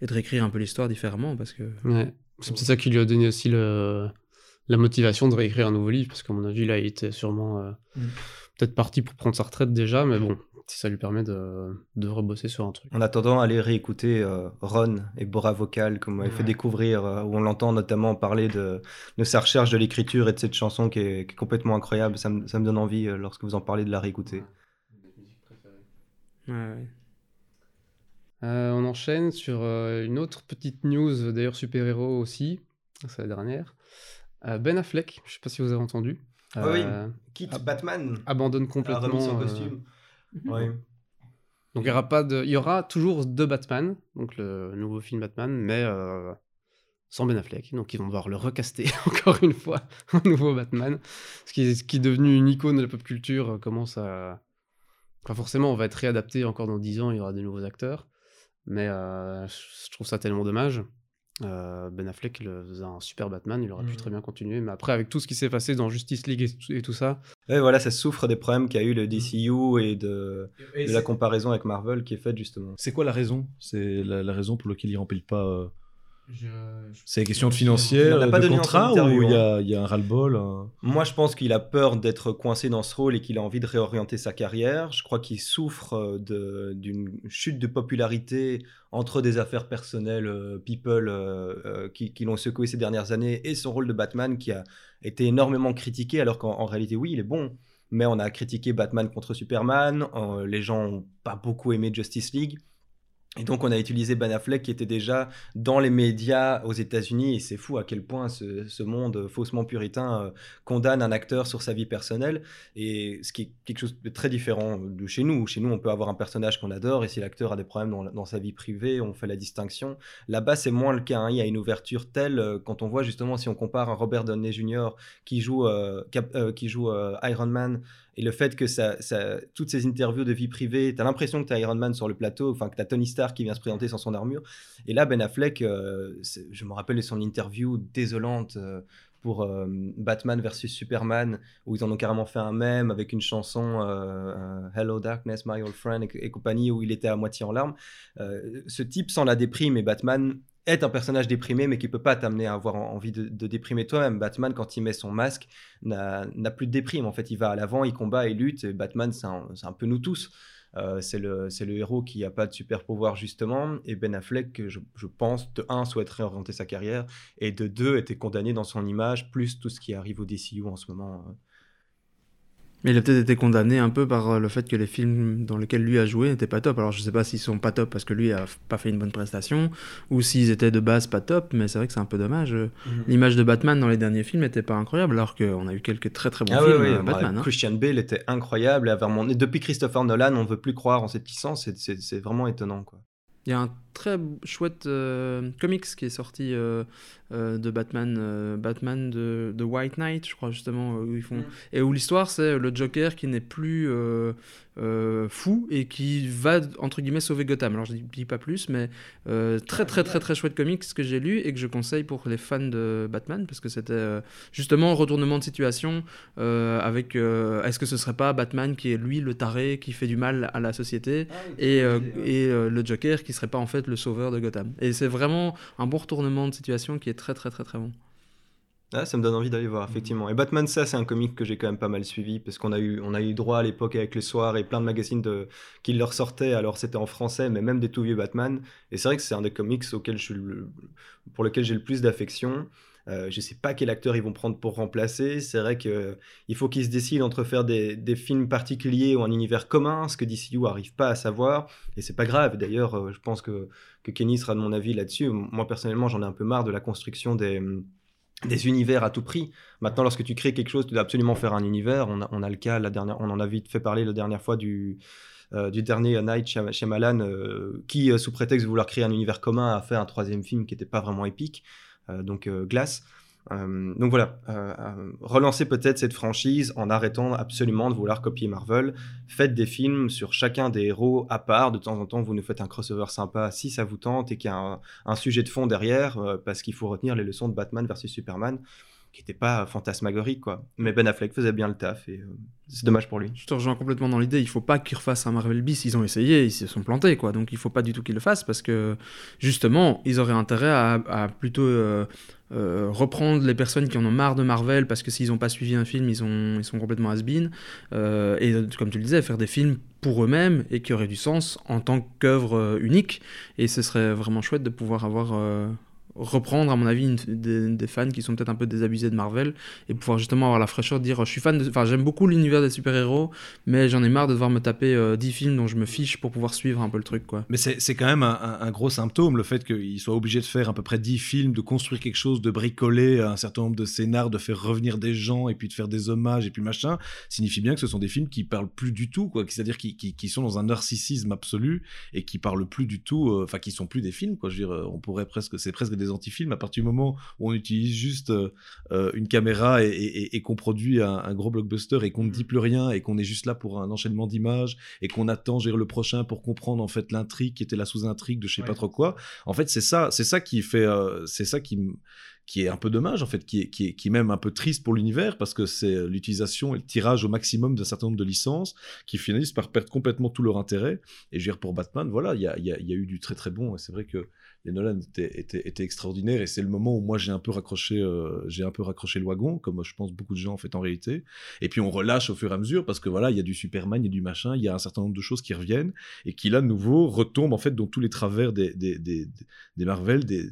Speaker 2: et de réécrire un peu l'histoire différemment, parce que
Speaker 3: Ouais. C'est peut-être ça qui lui a donné aussi le, la motivation de réécrire un nouveau livre, parce qu'à mon avis, là, il était sûrement euh,
Speaker 2: Mm.
Speaker 3: Peut-être parti pour prendre sa retraite déjà, mais bon, si ça lui permet de, de rebosser sur un truc.
Speaker 4: En attendant, allez réécouter euh, Ron et Bora Vocal, comme m'avait fait découvrir, euh, où on l'entend notamment parler de, de sa recherche de l'écriture et de cette chanson qui est, qui est complètement incroyable. Ça me, ça me donne envie, euh, lorsque vous en parlez, de la réécouter.
Speaker 2: ouais, ouais.
Speaker 3: Euh, on enchaîne sur euh, une autre petite news, d'ailleurs super-héros aussi, c'est la dernière. Euh, ben Affleck, je sais pas si vous avez entendu,
Speaker 4: Ah oui.
Speaker 3: euh,
Speaker 4: Quitte
Speaker 3: Ah,
Speaker 4: Batman,
Speaker 3: abandonne complètement.
Speaker 4: son
Speaker 3: euh,
Speaker 4: costume. Oui.
Speaker 3: Donc il y aura pas de, il y aura toujours deux Batman, donc le nouveau film Batman, mais euh, sans Ben Affleck. Donc ils vont devoir le recaster encore une fois, un nouveau Batman, ce qui est, ce qui est devenu une icône de la pop culture euh, commence à, enfin forcément on va être réadapté encore dans 10 ans, il y aura de nouveaux acteurs, mais euh, je trouve ça tellement dommage. Euh, ben Affleck faisait un super Batman, il aurait pu
Speaker 4: Mhm.
Speaker 3: très bien continuer, mais après avec tout ce qui s'est passé dans Justice League et, tout- et tout ça,
Speaker 4: Ouais, voilà, ça souffre des problèmes qu'a eu le DCU et de,
Speaker 1: Et
Speaker 4: de la comparaison avec Marvel qui est faite justement.
Speaker 1: C'est quoi la raison? C'est la, la raison pour laquelle il remplit pas. C'est question de financière,
Speaker 4: Il en a pas
Speaker 1: de
Speaker 4: en
Speaker 1: contrat ou il y a, il y a un ras-le-bol un-
Speaker 4: Moi, je pense qu'il a peur d'être coincé dans ce rôle et qu'il a envie de réorienter sa carrière. Je crois qu'il souffre euh, de- d'une chute de popularité entre des affaires personnelles, euh, people, euh, euh, qui, qui l'ont secoué ces dernières années, et son rôle de Batman qui a été énormément critiqué, alors qu'en en réalité, oui, il est bon. Mais on a critiqué Batman contre Superman, euh, les gens n'ont pas beaucoup aimé Justice League. Et donc, on a utilisé Ben Affleck qui était déjà dans les médias aux États-Unis. Et c'est fou à quel point ce, monde faussement puritain euh, condamne un acteur sur sa vie personnelle. Et ce qui est quelque chose de très différent de chez nous. Chez nous, on peut avoir un personnage qu'on adore. Et si l'acteur a des problèmes dans, sa vie privée, on fait la distinction. Là-bas, c'est moins le cas. Hein. Il y a une ouverture telle euh, quand on voit justement, si on compare un Robert Downey Jr. qui joue, euh, euh qui joue Iron Man et le fait que ça, toutes ces interviews de vie privée, tu as l'impression que tu as Iron Man sur le plateau, enfin que tu as Tony Stark qui vient se présenter sans son armure. Et là, Ben Affleck, euh, je me rappelle de son interview désolante euh, pour euh, Batman versus Superman, où ils en ont carrément fait un mème avec une chanson Hello Darkness, My Old Friend et, compagnie, où il était à moitié en larmes. ce type sans la déprime et Batman est un personnage déprimé, mais qui peut pas t'amener à avoir envie de, déprimer toi-même. Batman, quand il met son masque, n'a plus de déprime. En fait, il va à l'avant, il combat, il lutte. Et Batman, c'est un, peu nous tous. Euh, c'est le, héros qui n'a pas de super pouvoir, justement. Et Ben Affleck, je, je, pense, de un, souhaiterait orienter sa carrière. Et de deux, était condamné dans son image, plus tout ce qui arrive au DCU en ce moment.
Speaker 2: Mais il a peut-être été condamné un peu par euh, le fait que les films dans lesquels lui a joué n'étaient pas top. Alors je sais pas s'ils sont pas top parce que lui a pas fait une bonne prestation ou s'ils étaient de base pas top, mais c'est vrai que c'est un peu dommage. Mhm. L'image de Batman dans les derniers films n'était pas incroyable alors qu'on a eu quelques très très bons ah films. Euh, Batman,
Speaker 4: hein. Christian Bale était incroyable. Et depuis Christopher Nolan, on veut plus croire en cette licence. C'est vraiment étonnant. quoi.
Speaker 2: Il y a un très chouette euh, comics qui est sorti euh, euh, de Batman, Batman de, de, White Knight, je crois justement, où ils font mm. et où l'histoire c'est le Joker qui n'est plus fou et qui va entre guillemets sauver Gotham. Alors je dis pas plus, mais très très très très chouette comics que j'ai lu et que je conseille pour les fans de Batman parce que c'était justement un retournement de situation avec est-ce que ce serait pas Batman qui est lui le taré qui fait du mal à la société ah et, et le Joker qui serait pas en fait le sauveur de Gotham. Et c'est vraiment un bon retournement de situation qui est très très très très bon.
Speaker 4: Ah, ça me donne envie d'aller voir, effectivement. Et Batman, ça, c'est un comic que j'ai quand même pas mal suivi, parce qu'on a eu, on a eu droit à l'époque avec les soirs et plein de magazines de, qui leur sortaient, alors c'était en français, mais même des tout vieux Batman. Et c'est vrai que c'est un des comics auxquels je pour lequel j'ai le plus d'affection. Euh, je ne sais pas quel acteur ils vont prendre pour remplacer. C'est vrai qu'il faut qu'ils se décident entre faire des, films particuliers ou un univers commun, ce que DCU n'arrive pas à savoir. Et c'est pas grave. D'ailleurs, euh, je pense que, que Kenny sera de mon avis là-dessus. Moi, personnellement, j'en ai un peu marre de la construction des des univers à tout prix. Maintenant, lorsque tu crées quelque chose, tu dois absolument faire un univers. On a, le cas, la dernière, on en a vite fait parler la dernière fois du, euh, dernier Night chez Malan, qui, sous prétexte de vouloir créer un univers commun, a fait un troisième film qui n'était pas vraiment épique. Euh, donc euh, Glace. Euh, donc voilà, relancer peut-être cette franchise en arrêtant absolument de vouloir copier Marvel. Faites des films sur chacun des héros à part. De temps en temps, vous nous faites un crossover sympa si ça vous tente et qu'il y a un, sujet de fond derrière, parce qu'il faut retenir les leçons de Batman versus Superman qui n'était pas fantasmagorique quoi. Mais Ben Affleck faisait bien le taf et euh, c'est dommage pour lui.
Speaker 2: Je te rejoins complètement dans l'idée, il faut pas qu'il refasse un Marvel Beast, ils ont essayé, ils se sont plantés quoi. Donc il faut pas du tout qu'ils le fassent parce que justement, ils auraient intérêt à, plutôt euh, euh, reprendre les personnes qui en ont marre de Marvel parce que s'ils n'ont pas suivi un film, ils, ils sont complètement has-been et comme tu le disais, faire des films pour eux-mêmes et qui auraient du sens en tant qu'œuvre unique et ce serait vraiment chouette de pouvoir avoir reprendre, à mon avis, des, fans qui sont peut-être un peu désabusés de Marvel et pouvoir justement avoir la fraîcheur de dire je suis fan de. Enfin, j'aime beaucoup l'univers des super-héros, mais j'en ai marre de devoir me taper 10 euh, films dont je me fiche pour pouvoir suivre un peu le truc, quoi.
Speaker 1: Mais c'est quand même un, gros symptôme, le fait qu'ils soient obligés de faire à peu près 10 films, de construire quelque chose, de bricoler un certain nombre de scénars, de faire revenir des gens et puis de faire des hommages et puis machin, signifie bien que ce sont des films qui parlent plus du tout, quoi. C'est-à-dire qui, qui, sont dans un narcissisme absolu et qui parlent plus du tout, euh, enfin, qui sont plus des films, quoi. Je veux dire, on pourrait presque. C'est presque des anti-films à partir du moment où on utilise juste euh, euh, une caméra et, qu'on produit un, gros blockbuster et qu'on ne dit mmh. plus rien et qu'on est juste là pour un enchaînement d'images et qu'on attend gérer le prochain pour comprendre en fait l'intrigue qui était la sous-intrigue de je sais pas trop quoi. En fait, c'est ça, c'est ça qui fait, euh, c'est ça qui qui est un peu dommage en fait, qui est, qui est, qui est même un peu triste pour l'univers parce que c'est l'utilisation et le tirage au maximum d'un certain nombre de licences qui finissent par perdre complètement tout leur intérêt. Et je veux dire, pour Batman, voilà, il y a, y a, eu du très très bon. Et c'est vrai que les Nolan étaient, étaient, extraordinaires et c'est le moment où moi j'ai un peu raccroché, euh, j'ai un peu raccroché le wagon, comme je pense beaucoup de gens en fait en réalité. Et puis on relâche au fur et à mesure parce que voilà, il y a du Superman, il y a du machin, il y a un certain nombre de choses qui reviennent et qui là de nouveau retombent en fait dans tous les travers des, des, des, des Marvel, des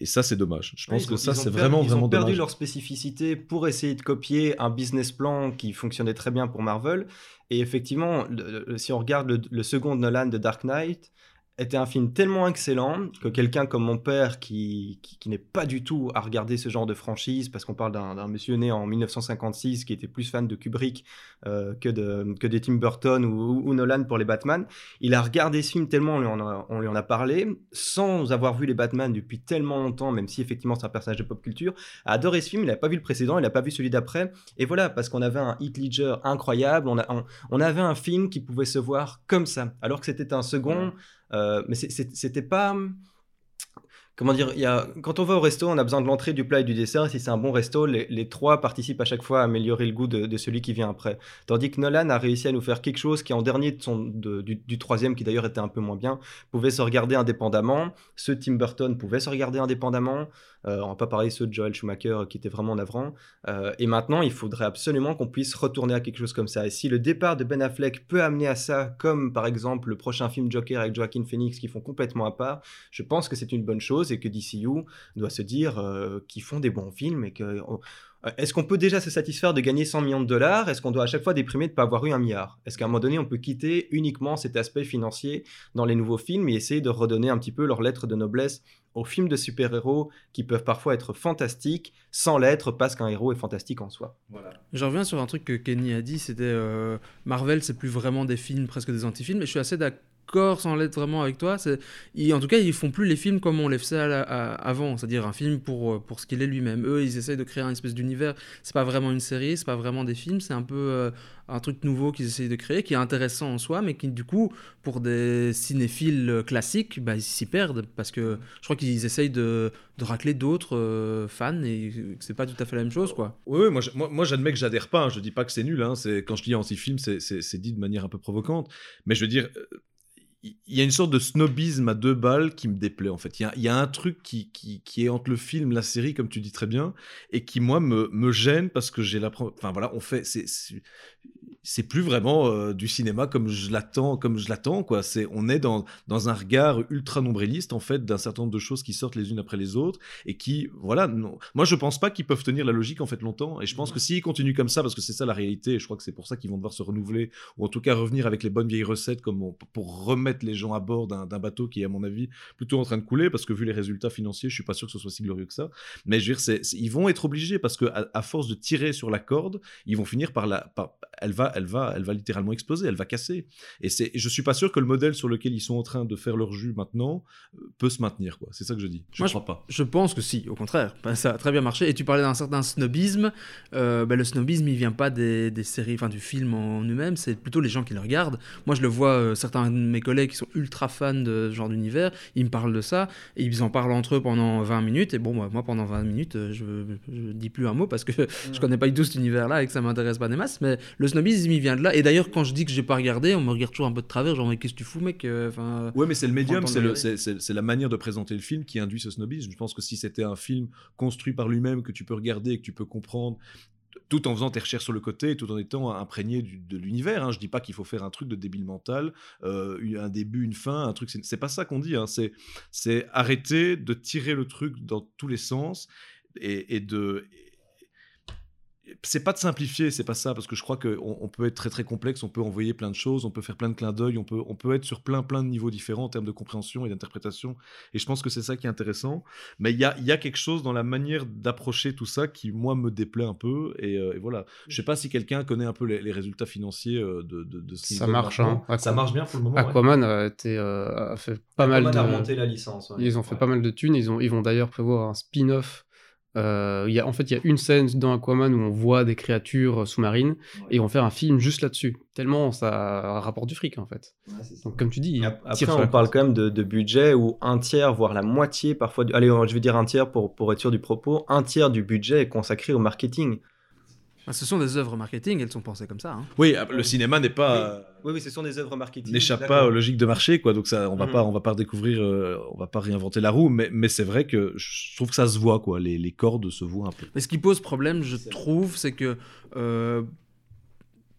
Speaker 1: et ça, c'est dommage. Je pense que ça, c'est vraiment,
Speaker 4: ils
Speaker 1: ont
Speaker 4: perdu leur spécificité pour essayer de copier un business plan qui fonctionnait très bien pour Marvel. Et effectivement, si on regarde le, second Nolan de Dark Knight, était un film tellement excellent que quelqu'un comme mon père, qui, qui, n'est pas du tout à regarder ce genre de franchise, parce qu'on parle d'un monsieur né en 1956 qui était plus fan de Kubrick euh, que, de, que de Tim Burton ou, Nolan pour les Batman, il a regardé ce film tellement on lui, en a, on lui en a parlé, sans avoir vu les Batman depuis tellement longtemps, même si effectivement c'est un personnage de pop culture, a adoré ce film, il n'a pas vu le précédent, il n'a pas vu celui d'après, et voilà, parce qu'on avait un Heath Ledger incroyable, on, a, on avait un film qui pouvait se voir comme ça, alors que c'était un second... Euh, mais c'était pas comment dire, quand on va au resto, on a besoin de l'entrée, du plat et du dessert. Si c'est un bon resto, les, trois participent à chaque fois à améliorer le goût de, celui qui vient après. Tandis que Nolan a réussi à nous faire quelque chose qui, en dernier du, troisième, qui d'ailleurs était un peu moins bien, pouvait se regarder indépendamment. Ceux Tim Burton pouvaient se regarder indépendamment. Euh, on va pas parler ceux de Joel Schumacher qui étaient vraiment navrants. Euh, et maintenant, il faudrait absolument qu'on puisse retourner à quelque chose comme ça. Et si le départ de Ben Affleck peut amener à ça, comme par exemple le prochain film Joker avec Joaquin Phoenix qui font complètement à part, je pense que c'est une bonne chose et que DCU doit se dire euh, qu'ils font des bons films et que. Euh, est-ce qu'on peut déjà se satisfaire de gagner 100 millions de dollars? Est-ce qu'on doit à chaque fois déprimer de ne pas avoir eu un milliard? Est-ce qu'à un moment donné, on peut quitter uniquement cet aspect financier dans les nouveaux films et essayer de redonner un petit peu leur lettre de noblesse aux films de super-héros qui peuvent parfois être fantastiques sans l'être parce qu'un héros est fantastique en soi?
Speaker 2: Voilà. Je reviens sur un truc que Kenny a dit, c'était euh, Marvel, c'est plus vraiment des films, presque des anti-films, et je suis assez d'accord corps l'être vraiment avec toi. en tout cas, ils font plus les films comme on les faisait avant, c'est-à-dire un film pour, euh, pour ce qu'il est lui-même. Eux, ils essayent de créer un espèce d'univers. C'est pas vraiment une série, c'est pas vraiment des films, c'est un peu euh, un truc nouveau qu'ils essayent de créer, qui est intéressant en soi, mais qui, du coup, pour des cinéphiles classiques, bah, ils s'y perdent parce que je crois qu'ils essayent de, de racler d'autres euh, fans et que c'est pas tout à fait la même chose, quoi.
Speaker 1: Oui, moi, moi, j'admets que j'adhère pas. Hein. Je dis pas que c'est nul. Hein. Quand je dis anti-film, c'est dit de manière un peu provocante, mais je veux dire il y a une sorte de snobisme à deux balles qui me déplaît en fait. Il y a, un truc qui, qui, est entre le film, la série, comme tu dis très bien, et qui moi me, me gêne parce que j'ai la. Enfin voilà, on fait. C'est plus vraiment euh, du cinéma comme je l'attends, comme je l'attends quoi. C'est on est dans, dans un regard ultra nombriliste en fait d'un certain nombre de choses qui sortent les unes après les autres et qui voilà. Non. Moi je pense pas qu'ils peuvent tenir la logique en fait longtemps et je pense que s'ils continuent comme ça parce que c'est ça la réalité, et je crois que c'est pour ça qu'ils vont devoir se renouveler ou en tout cas revenir avec les bonnes vieilles recettes comme pour remettre mettre les gens à bord d'un bateau qui est, à mon avis, plutôt en train de couler, parce que vu les résultats financiers, je suis pas sûr que ce soit si glorieux que ça. Mais je veux dire, ils vont être obligés, parce que à, force de tirer sur la corde, ils vont finir par la. elle, va, elle, va, elle va littéralement exploser, elle va casser. Et, je suis pas sûr que le modèle sur lequel ils sont en train de faire leur jus maintenant euh, peut se maintenir. quoi. C'est ça que je dis. Je
Speaker 2: Moi,
Speaker 1: crois pas.
Speaker 2: Je pense que si, au contraire. Ben, ça a très bien marché. Et tu parlais d'un certain snobisme. Euh, ben, le snobisme, il vient pas des, des séries, enfin du film en lui-même, c'est plutôt les gens qui le regardent. Moi, je le vois, euh, certains de mes collègues qui sont ultra fans de ce genre d'univers, ils me parlent de ça, et ils en parlent entre eux pendant 20 minutes, et bon, moi, pendant 20 minutes, je, je dis plus un mot parce que je connais pas du tout cet univers-là et que ça m'intéresse pas des masses, mais le snobisme, il vient de là. Et d'ailleurs, quand je dis que j'ai pas regardé, on me regarde toujours un peu de travers, genre, mais qu'est-ce que tu fous, mec euh, enfin,
Speaker 1: Ouais, mais c'est le médium, c'est la manière de présenter le film qui induit ce snobisme. Je pense que si c'était un film construit par lui-même, que tu peux regarder et que tu peux comprendre, tout en faisant tes recherches sur le côté, tout en étant imprégné de l'univers. Hein. Je dis pas qu'il faut faire un truc de débile mental, euh, un début, une fin, un truc. C'est pas ça qu'on dit. Hein. C'est arrêter de tirer le truc dans tous les sens et, et de c'est pas de simplifier, c'est pas ça, parce que je crois qu'on on peut être très très complexe, on peut envoyer plein de choses, on peut faire plein de clins d'œil, on peut, on peut être sur plein plein de niveaux différents en termes de compréhension et d'interprétation, et je pense que c'est ça qui est intéressant. Mais il y a, y a, quelque chose dans la manière d'approcher tout ça qui, moi, me déplaît un peu, et, euh, voilà. Je sais pas si quelqu'un connaît un peu les, résultats financiers euh, de, de, de
Speaker 3: ce Ça marche, hein.
Speaker 1: Ça marche bien pour le moment.
Speaker 3: Aquaman a, été, euh, a fait pas mal de...
Speaker 4: a remonté la licence.
Speaker 3: Ils ont fait pas mal de thunes, ils, ont, ils vont d'ailleurs prévoir un spin-off euh, y a, en fait, il y a une scène dans Aquaman où on voit des créatures sous-marines et vont faire un film juste là-dessus. Tellement ça rapporte du fric en fait. Donc, comme tu dis,
Speaker 4: après on parle quand même de, budget où un tiers, voire la moitié parfois, allez, je vais dire un tiers pour, pour être sûr du propos, un tiers du budget est consacré au marketing.
Speaker 2: Ah, ce sont des œuvres marketing, elles sont pensées comme ça. Hein.
Speaker 1: Oui, ah, le cinéma n'est pas.
Speaker 4: Oui. oui, ce sont des œuvres marketing.
Speaker 1: N'échappe pas aux logiques de marché, quoi. Donc ça, on va mhm. pas, on va pas découvrir, euh, on va pas réinventer la roue, mais, mais c'est vrai que je trouve que ça se voit, quoi. Les, les cordes se voient un peu.
Speaker 2: Mais ce qui pose problème, je trouve, c'est que euh,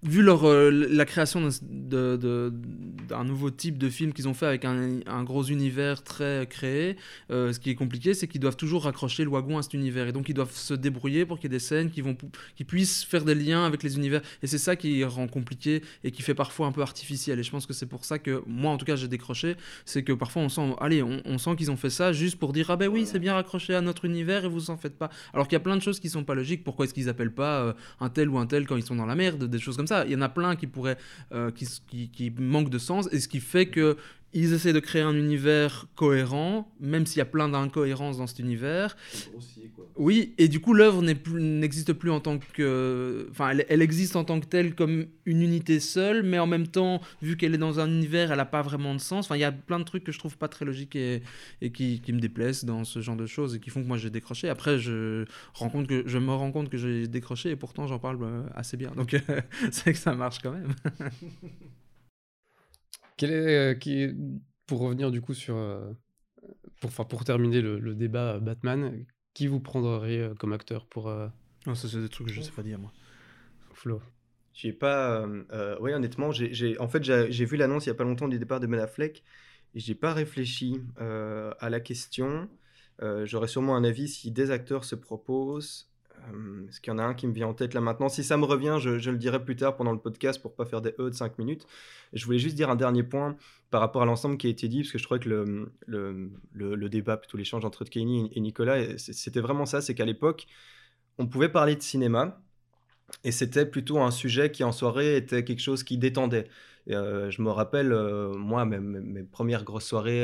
Speaker 2: vu leur, euh, la création d'un nouveau type de film qu'ils ont fait avec un, gros univers très créé, euh, ce qui est compliqué, c'est qu'ils doivent toujours raccrocher le wagon à cet univers. Et donc, ils doivent se débrouiller pour qu'il y ait des scènes qui, vont, qui puissent faire des liens avec les univers. Et c'est ça qui rend compliqué et qui fait parfois un peu artificiel. Et je pense que c'est pour ça que, moi, en tout cas, j'ai décroché. C'est que parfois, on sent, allez, on sent qu'ils ont fait ça juste pour dire, ah ben oui, c'est bien raccroché à notre univers et vous en faites pas. Alors qu'il y a plein de choses qui sont pas logiques. Pourquoi est-ce qu'ils appellent pas euh, un tel ou un tel quand ils sont dans la merde, des choses comme ça. Il y en a plein qui pourraient, euh, qui, manquent de sens, et ce qui fait que ils essaient de créer un univers cohérent, même s'il y a plein d'incohérences dans cet univers. Oui, et du coup l'œuvre n'existe plus en tant que, enfin, elle, elle existe en tant que telle comme une unité seule, mais en même temps, vu qu'elle est dans un univers, elle n'a pas vraiment de sens. Enfin, il y a plein de trucs que je trouve pas très logiques et, et qui, qui me déplaisent dans ce genre de choses et qui font que moi j'ai décroché. Après, je que je me rends compte que j'ai décroché et pourtant j'en parle euh, assez bien. Donc c'est que ça marche quand même.
Speaker 3: Quel est, euh, qui est- pour revenir du coup sur, euh, pour, enfin, pour terminer le, le débat euh, Batman, qui vous prendriez comme acteur pour
Speaker 2: Non, ça c'est des trucs que je sais pas dire moi.
Speaker 3: Flo
Speaker 4: J'ai pas. Euh, oui, honnêtement, j'ai, en fait, j'ai, j'ai vu l'annonce il y a pas longtemps du départ de Ben Affleck et j'ai pas réfléchi euh, à la question. Euh, j'aurais sûrement un avis si des acteurs se proposent. Euh, Est-ce qu'il y en a un qui me vient en tête là maintenant? Si ça me revient, je, le dirai plus tard pendant le podcast pour pas faire des E de 5 minutes. Je voulais juste dire un dernier point par rapport à l'ensemble qui a été dit, parce que je trouvais que le, le, le, débat, plutôt l'échange entre Kenny et Nicolas, c'était vraiment ça c'est qu'à l'époque, on pouvait parler de cinéma, et c'était plutôt un sujet qui en soirée était quelque chose qui détendait. Euh, je me rappelle, euh, moi, mes, mes- premières grosses soirées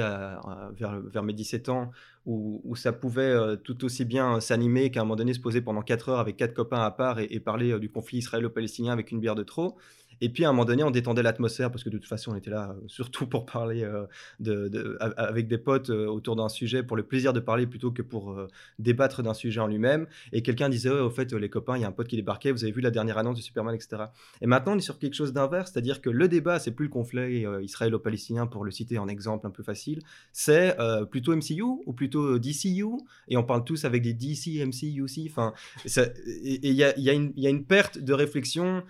Speaker 4: vers, vers mes 17 ans, où, ça pouvait euh, tout aussi bien s'animer qu'à un moment donné se poser pendant 4 heures avec quatre copains à part et, et parler euh, du conflit israélo-palestinien avec une bière de trop. Et puis à un moment donné, on détendait l'atmosphère parce que de toute façon, on était là euh, surtout pour parler euh, de, avec des potes euh, autour d'un sujet pour le plaisir de parler plutôt que pour débattre d'un sujet en lui-même. Et quelqu'un disait, Ouais, au fait, les copains, il y a un pote qui débarquait, vous avez vu la dernière annonce du Superman, etc. Et maintenant, on est sur quelque chose d'inverse, c'est-à-dire que le débat, c'est plus le conflit israélo-palestinien, pour le citer en exemple un peu facile, c'est plutôt MCU ou plutôt DCU, et on parle tous avec des DC, MCU. Enfin, et il y a une perte de réflexion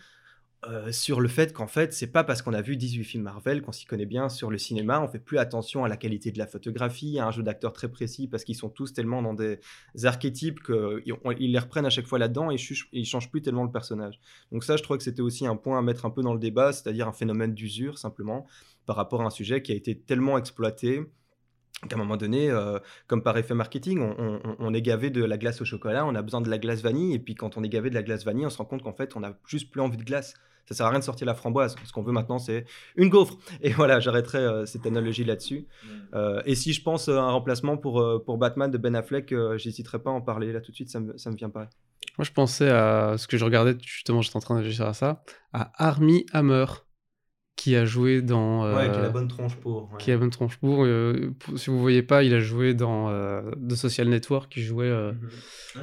Speaker 4: euh, sur le fait qu'en fait, c'est pas parce qu'on a vu 18 films Marvel qu'on s'y connaît bien sur le cinéma. On fait plus attention à la qualité de la photographie, à un jeu d'acteurs très précis, parce qu'ils sont tous tellement dans des archétypes qu'ils les reprennent à chaque fois là-dedans et ils changent plus tellement le personnage. Donc ça, je crois que c'était aussi un point à mettre un peu dans le débat, c'est-à-dire un phénomène d'usure simplement par rapport à un sujet qui a été tellement exploité qu'à un moment donné, euh, comme par effet marketing, on est gavé de la glace au chocolat, on a besoin de la glace vanille, et puis quand on est gavé de la glace vanille, on se rend compte qu'en fait, on n'a juste plus envie de glace. Ça sert à rien de sortir la framboise. Ce qu'on veut maintenant, c'est une gaufre. Et voilà, j'arrêterai euh, cette analogie là-dessus. Euh, et si je pense à un remplacement pour, euh, pour Batman de Ben Affleck, euh, j'hésiterai pas à en parler. Là, tout de suite, ça me, ça me vient pas.
Speaker 3: Moi, je pensais à ce que je regardais, justement, j'étais en train de réfléchir à ça, à Army Hammer, qui a joué dans. euh,
Speaker 4: bonne tronche pour.
Speaker 3: qui a bonne tronche pour. euh, pour- si vous voyez pas, il a joué dans euh, The Social Network, il jouait euh,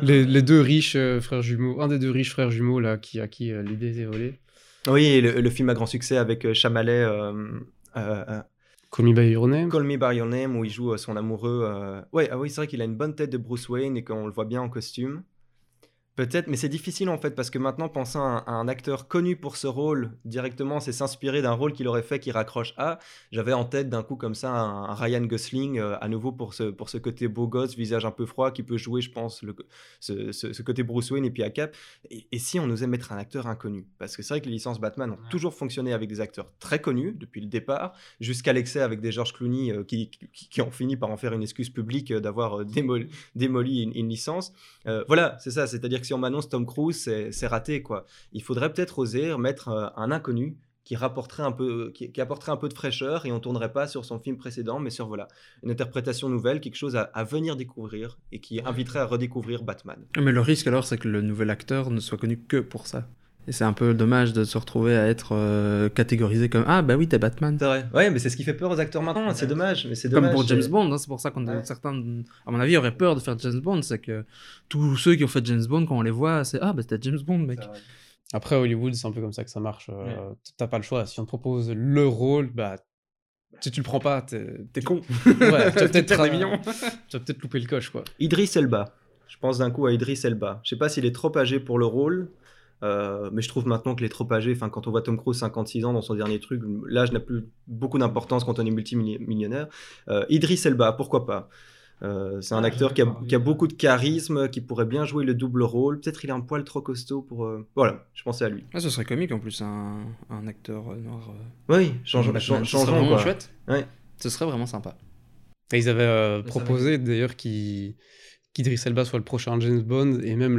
Speaker 3: les, les deux riches euh, frères jumeaux, un des deux riches frères jumeaux là, qui à qui euh, l'idée est volée.
Speaker 4: Oui, le, le film à grand succès avec euh, Chamalet, euh, euh,
Speaker 3: Call Me by Your Name.
Speaker 4: Call Me By Your Name, où il joue son amoureux. Ouais, ah oui, c'est vrai qu'il a une bonne tête de Bruce Wayne et qu'on le voit bien en costume. Peut-être, mais c'est difficile en fait, parce que maintenant, penser à un, à un acteur connu pour ce rôle, directement, c'est s'inspirer d'un rôle qu'il aurait fait qui raccroche à. J'avais en tête d'un coup comme ça un, un Ryan Gosling, euh, à nouveau pour ce, pour ce côté beau gosse, visage un peu froid, qui peut jouer, je pense, le, ce, ce- ce côté Bruce Wayne et puis à Cap. Et, et si on osait mettre un acteur inconnu? Parce que c'est vrai que les licences Batman ont toujours fonctionné avec des acteurs très connus depuis le départ, jusqu'à l'excès avec des George Clooney euh, qui, qui, qui ont fini par en faire une excuse publique euh, d'avoir démoli, démoli une, une licence. Voilà, c'est ça. C'est-à-dire si on m'annonce Tom Cruise, c'est raté, quoi. Il faudrait peut-être oser mettre euh, un inconnu qui rapporterait un peu, qui, apporterait un peu de fraîcheur et on tournerait pas sur son film précédent, mais sur voilà une interprétation nouvelle, quelque chose à venir découvrir et qui inviterait à redécouvrir Batman.
Speaker 2: Mais le risque alors, c'est que le nouvel acteur ne soit connu que pour ça. Et c'est un peu dommage de se retrouver à être euh, catégorisé comme Ah, bah oui, t'es Batman.
Speaker 4: C'est vrai. Ouais, mais c'est ce qui fait peur aux acteurs maintenant. C'est dommage, mais c'est
Speaker 2: Comme
Speaker 4: dommage.
Speaker 2: pour James
Speaker 4: euh,
Speaker 2: Bond, hein, c'est pour ça qu'on
Speaker 4: Ouais.
Speaker 2: certains, à mon avis, auraient peur de faire James Bond. C'est que tous ceux qui ont fait James Bond, quand on les voit, c'est Ah, bah c'était James Bond, mec.
Speaker 3: Après Hollywood, c'est un peu comme ça que ça marche. euh, T'as pas le choix. Si on te propose le rôle, bah si tu le prends pas, t'es
Speaker 2: T'es con.
Speaker 3: ouais, tu vas peut-être
Speaker 2: millions.
Speaker 3: tu vas peut-être louper le coche quoi.
Speaker 4: Idris Elba. Je pense d'un coup à Idris Elba. Je sais pas s'il est trop âgé pour le rôle. Euh, mais je trouve maintenant que les trop âgé. Enfin, quand on voit Tom Cruise 56 ans dans son dernier truc, l'âge n'a plus beaucoup d'importance quand on est multimillionnaire. Euh, Idris Elba, pourquoi pas? Euh, c'est un acteur qui a, qui a, beaucoup de charisme, qui pourrait bien jouer le double rôle. Peut-être il est un poil trop costaud pour. Euh, Voilà, je pensais à lui.
Speaker 2: Ah, ce serait comique en plus, un, un acteur noir.
Speaker 4: Oui, changeons. Change, change,
Speaker 2: vraiment chouette.
Speaker 4: Ouais.
Speaker 2: Ce serait vraiment sympa.
Speaker 3: Et ils avaient euh, proposé d'ailleurs qu'Idris Elba soit le prochain James Bond et même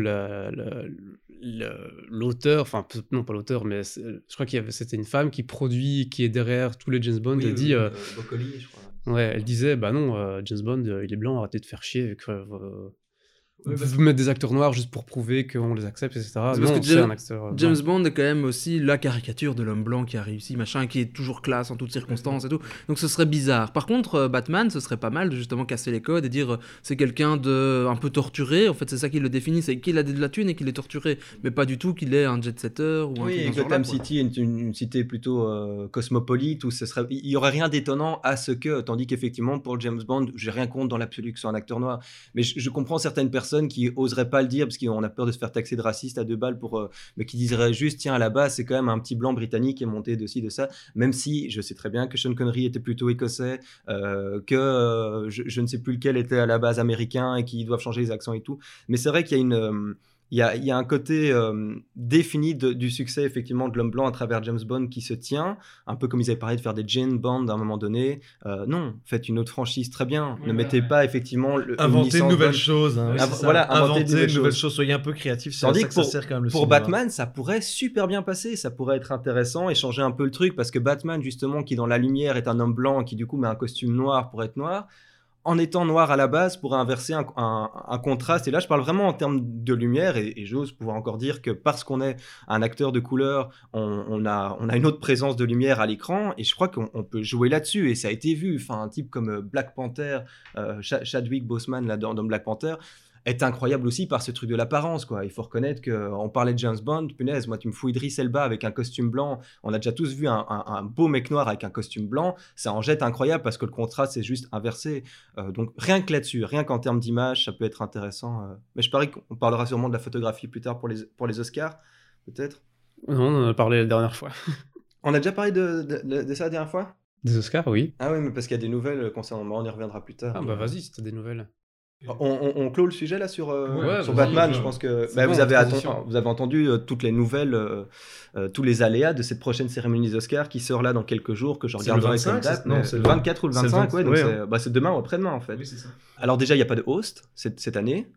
Speaker 3: l'auteur, enfin non pas l'auteur, mais je crois qu'il c'était une femme qui produit, qui est derrière tous les James Bond
Speaker 4: oui,
Speaker 3: et dit.
Speaker 4: Euh, je crois.
Speaker 3: Ouais, elle disait bah non, euh, James Bond, euh, il est blanc, arrêtez de faire chier avec. Euh, Ouais, vous mettre des acteurs noirs juste pour prouver qu'on les accepte, etc.
Speaker 2: Parce
Speaker 3: non,
Speaker 2: que James,
Speaker 3: un acteur
Speaker 2: James Bond est quand même aussi la caricature de l'homme blanc qui a réussi, machin, qui est toujours classe en toutes circonstances et tout. Donc ce serait bizarre. Par contre, Batman, ce serait pas mal de justement casser les codes et dire c'est quelqu'un de un peu torturé. En fait, c'est ça qui le définit, c'est qu'il a de la thune et qu'il est torturé, mais pas du tout qu'il est un jet setter ou
Speaker 4: oui,
Speaker 2: un
Speaker 4: truc Gotham City est une, une, cité plutôt euh, cosmopolite où ce serait, il y aurait rien d'étonnant à ce que, tandis qu'effectivement pour James Bond, j'ai rien contre dans l'absolu que ce soit un acteur noir, mais je, je comprends certaines personnes qui oseraient pas le dire parce qu'on a peur de se faire taxer de raciste à deux balles pour euh, mais qui dirait juste tiens à la base c'est quand même un petit blanc britannique qui est monté de ci de ça. Même si je sais très bien que Sean Connery était plutôt écossais euh, que euh, je, je, ne sais plus lequel était à la base américain et qui doivent changer les accents et tout. Mais c'est vrai qu'il y a une il y, a, il y a, un côté euh, défini de, du succès effectivement de l'homme blanc à travers James Bond qui se tient, un peu comme ils avaient parlé de faire des Jane Bond à un moment donné. Euh, non, faites une autre franchise très bien.
Speaker 1: Ouais,
Speaker 4: ne mettez
Speaker 1: ouais.
Speaker 4: pas effectivement le,
Speaker 1: inventer de nouvelles
Speaker 4: Bond.
Speaker 1: choses. Hein, oui,
Speaker 4: Av voilà,
Speaker 1: inventer,
Speaker 4: inventer de nouvelles,
Speaker 1: nouvelles
Speaker 4: choses.
Speaker 1: Soyez un peu créatif.
Speaker 4: Tandis
Speaker 1: ça
Speaker 4: que
Speaker 1: que
Speaker 4: pour,
Speaker 1: ça sert quand même le
Speaker 4: pour
Speaker 1: cinéma.
Speaker 4: Batman, ça pourrait super bien passer. Ça pourrait être intéressant et changer un peu le truc parce que Batman justement qui dans la lumière est un homme blanc qui du coup met un costume noir pour être noir en étant noir à la base pourrait inverser un, contraste. Et là, je parle vraiment en termes de lumière, et, j'ose pouvoir encore dire que parce qu'on est un acteur de couleur, on, a, une autre présence de lumière à l'écran, et je crois qu'on peut jouer là-dessus, et ça a été vu. Enfin, un type comme Black Panther, euh, Chadwick Boseman là, dans Black Panther, est incroyable aussi par ce truc de l'apparence quoi. Il faut reconnaître que on parlait de James Bond, punaise, moi tu me fous Idris Elba avec un costume blanc. On a déjà tous vu un, un, un, beau mec noir avec un costume blanc, ça en jette incroyable parce que le contraste c'est juste inversé. Euh, donc rien que là-dessus, rien qu'en termes d'image, ça peut être intéressant. Euh. Mais je parie qu'on parlera sûrement de la photographie plus tard pour les pour les Oscars, peut-être.
Speaker 3: Non, on en a parlé la dernière fois.
Speaker 4: on a déjà parlé de, de, de, de ça la dernière fois?
Speaker 3: Des Oscars, oui.
Speaker 4: Ah oui, mais parce qu'il y a des nouvelles concernant. On y reviendra plus tard.
Speaker 3: Ah bah vas-y, c'était des nouvelles.
Speaker 4: On, on, on, clôt le sujet là sur, euh,
Speaker 3: ouais,
Speaker 4: sur Batman. Je pense que bah,
Speaker 3: bon,
Speaker 4: vous, avez vous avez entendu euh, toutes les nouvelles, euh, tous les aléas de cette prochaine cérémonie des Oscars qui sort là dans quelques jours que je regarderai comme date. Non, c'est le 24 ou le 25, le 20, ouais, donc ouais, bah, c'est demain ou après-demain en fait.
Speaker 1: Oui, ça.
Speaker 4: Alors déjà, il n'y a pas de host cette, cette année.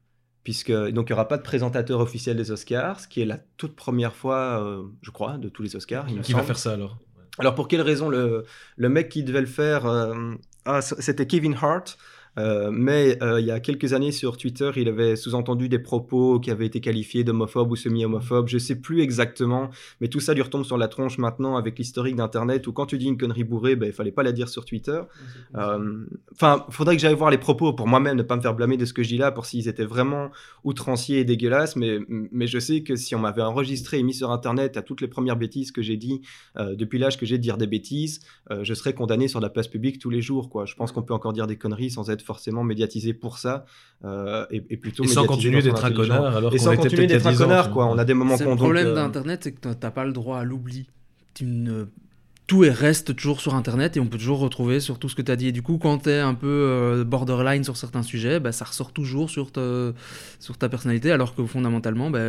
Speaker 4: Puisque donc il n'y aura pas de présentateur officiel des Oscars, ce qui est la toute première fois, je crois, de tous les Oscars.
Speaker 1: qui va faire ça alors?
Speaker 4: Alors pour quelle raison le, le mec qui devait le faire, ah, c'était Kevin Hart. Euh, mais euh, il y a quelques années sur Twitter, il avait sous-entendu des propos qui avaient été qualifiés d'homophobes ou semi-homophobes. Je sais plus exactement, mais tout ça lui retombe sur la tronche maintenant avec l'historique d'Internet où quand tu dis une connerie bourrée, ben, il fallait pas la dire sur Twitter. Enfin, euh, faudrait que j'aille voir les propos pour moi-même, ne pas me faire blâmer de ce que je dis là, pour s'ils étaient vraiment outranciers et dégueulasses. Mais, mais je sais que si on m'avait enregistré et mis sur Internet à toutes les premières bêtises que j'ai dit euh, depuis l'âge que j'ai de dire des bêtises, euh, je serais condamné sur la place publique tous les jours. Quoi. Je pense qu'on peut encore dire des conneries sans être forcément médiatisé pour ça euh, et, et, plutôt
Speaker 1: et sans continuer d'être un connard alors
Speaker 4: et sans continuer d'être un connard quoi. On a des moments
Speaker 2: le problème d'internet c'est que t'as pas le droit à l'oubli. Ne... tout est reste toujours sur internet et on peut toujours retrouver sur tout ce que tu as dit. Et du coup quand tu es un peu euh, borderline sur certains sujets bah, ça ressort toujours sur ta, sur ta personnalité alors que fondamentalement bah,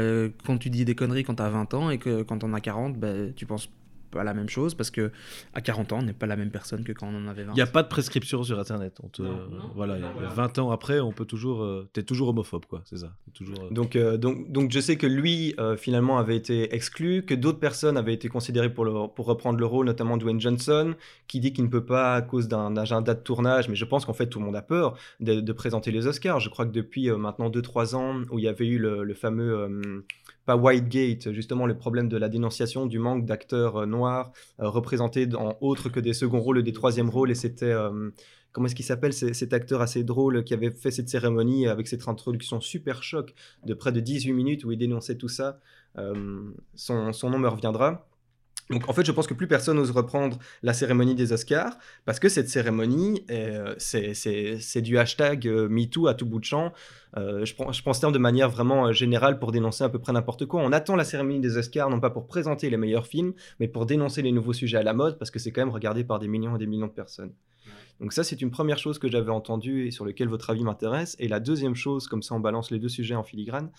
Speaker 2: quand tu dis des conneries quand tu as 20 ans et que quand on a 40 bah, tu penses pas la même chose parce que à 40 ans on n'est pas la même personne que quand on en avait 20
Speaker 1: il n'y a pas de prescription sur internet. On te,
Speaker 2: non,
Speaker 1: non, voilà 20 ans après on peut toujours euh, t'es toujours homophobe quoi c'est ça. Toujours euh...
Speaker 4: donc, euh, donc donc je sais que lui euh, finalement avait été exclu que d'autres personnes avaient été considérées pour le, pour reprendre le rôle notamment Dwayne Johnson qui dit qu'il ne peut pas à cause d'un agenda de tournage mais je pense qu'en fait tout le monde a peur de, de, présenter les Oscars. Je crois que depuis euh, maintenant 2-3 ans où il y avait eu le, le fameux euh, pas Whitegate, justement le problème de la dénonciation du manque d'acteurs euh, noirs euh, représentés dans autre que des seconds rôles et des troisièmes rôles. Et c'était, euh, comment est-ce qu'il s'appelle, cet acteur assez drôle qui avait fait cette cérémonie avec cette introduction super choc de près de 18 minutes où il dénonçait tout ça. son nom me reviendra. Donc en fait, je pense que plus personne n'ose reprendre la cérémonie des Oscars parce que cette cérémonie, euh, c'est- du hashtag euh, MeToo à tout bout de champ. Euh, je, prends, ce terme de manière vraiment générale pour dénoncer à peu près n'importe quoi. On attend la cérémonie des Oscars non pas pour présenter les meilleurs films, mais pour dénoncer les nouveaux sujets à la mode parce que c'est quand même regardé par des millions et des millions de personnes. Donc ça, c'est une première chose que j'avais entendue et sur lequel votre avis m'intéresse. Et la deuxième chose, comme ça on balance les deux sujets en filigrane,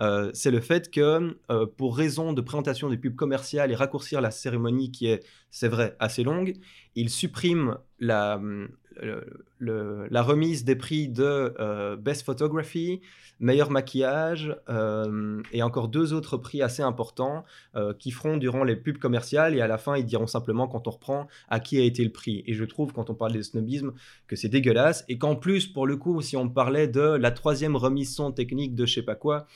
Speaker 4: euh, c'est le fait que euh, pour raison de présentation des pubs commerciales et raccourcir la cérémonie qui est, c'est vrai, assez longue, ils suppriment la, la remise des prix de euh, Best Photography, meilleur maquillage euh, et encore deux autres prix assez importants euh, qui feront durant les pubs commerciales et à la fin ils diront simplement quand on reprend à qui a été le prix. Et je trouve quand on parle de snobisme que c'est dégueulasse et qu'en plus pour le coup si on parlait de la troisième remise son technique de je sais pas quoi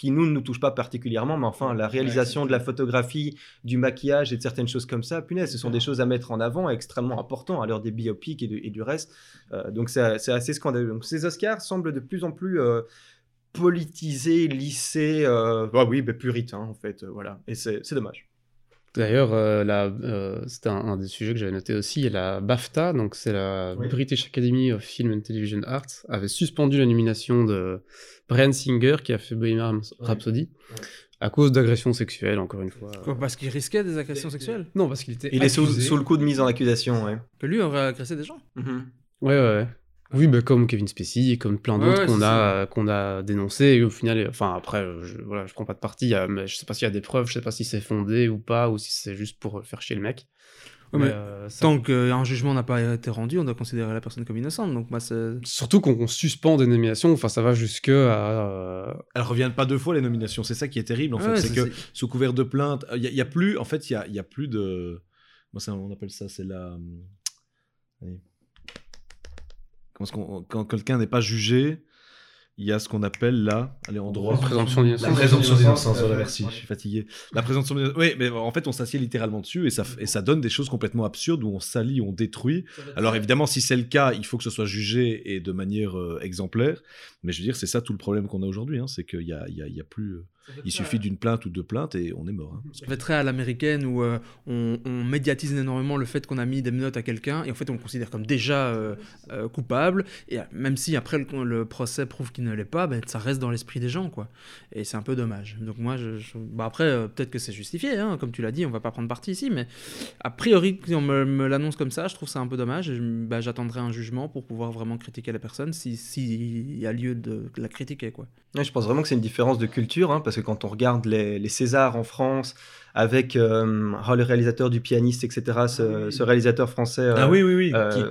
Speaker 4: qui nous ne nous touche pas particulièrement, mais enfin la réalisation de la photographie, du maquillage et de certaines choses comme ça, punaise, ce sont des choses à mettre en avant, extrêmement importants à l'heure des biopics et, de- et du reste. Euh, donc c'est assez scandaleux. Donc ces Oscars semblent de plus en plus euh, politisés, lissés, euh, bah oui, bah, puritains en fait, euh, voilà. Et c'est dommage.
Speaker 3: D'ailleurs, euh, euh, c'était un, un des sujets que j'avais noté aussi, la BAFTA, donc c'est la
Speaker 4: Oui.
Speaker 3: British Academy of Film and Television Arts, avait suspendu la nomination de Brian Singer qui a fait Bohemian Rhapsody à cause d'agressions sexuelles, encore une fois.
Speaker 2: Quoi, parce qu'il risquait des agressions sexuelles?
Speaker 3: Non, parce qu'il était
Speaker 4: Il est sous, le coup de mise en accusation, ouais.
Speaker 2: Que lui aurait agressé des gens?
Speaker 4: Mhm.
Speaker 3: Ouais, ouais, ouais. Oui, bah, comme Kevin Spacey et comme plein d'autres
Speaker 2: ouais,
Speaker 3: qu'on a, euh, qu'on a dénoncés. Et au final, euh, enfin après, euh, je, voilà, je prends pas de parti. y mais je sais pas s'il y a des preuves, je sais pas si c'est fondé ou pas, ou si c'est juste pour faire chier le mec.
Speaker 2: Ouais, mais
Speaker 3: euh, ça-
Speaker 2: Tant qu'un jugement n'a pas été rendu, on doit considérer la personne comme innocente. Donc, moi, c'est.
Speaker 3: Surtout qu'on suspend des nominations, enfin ça va jusque à.
Speaker 1: Elles reviennent pas deux fois les nominations, c'est ça qui est terrible en fait. C'est que sous couvert de plainte, il y, a plus, en fait, il y a, y a plus de. Moi, ça, on appelle ça, c'est la. hum, allez. Quand quelqu'un n'est pas jugé, il y a ce qu'on appelle la. Allez, en droit.
Speaker 3: présomption d'innocence.
Speaker 1: La présomption d'innocence, voilà, merci, je suis fatigué. La présomption d'innocence. Oui, mais en fait, on s'assied littéralement dessus et ça, et ça donne des choses complètement absurdes où on salit, on détruit. Alors évidemment, si c'est le cas, il faut que ce soit jugé et de manière euh, exemplaire. Mais je veux dire, c'est ça tout le problème qu'on a aujourd'hui, hein, c'est qu'il y a, il y a- il y a plus. euh, il suffit d'une plainte ou deux plaintes et on est mort. hein.
Speaker 2: Ça fait très à l'américaine où euh, on, on médiatise énormément le fait qu'on a mis des menottes à quelqu'un et en fait on le considère comme déjà euh, euh, coupable et même si après le, le procès prouve qu'il ne l'est pas, ben, ça reste dans l'esprit des gens quoi. Et c'est un peu dommage. Donc moi, je, je- bah, après euh, peut-être que c'est justifié, hein, comme tu l'as dit, on va pas prendre parti ici, mais a priori si on me, me l'annonce comme ça, je trouve ça un peu dommage. Bah, j'attendrai un jugement pour pouvoir vraiment critiquer la personne si s'il y a lieu de la critiquer quoi.
Speaker 4: Ouais, je pense vraiment que c'est une différence de culture, hein, parce que quand on regarde les, les Césars en France, avec euh, oh, le réalisateur du pianiste, etc., ce, ce réalisateur français. euh,
Speaker 1: Ah oui, oui, oui.
Speaker 4: euh,
Speaker 1: Qui,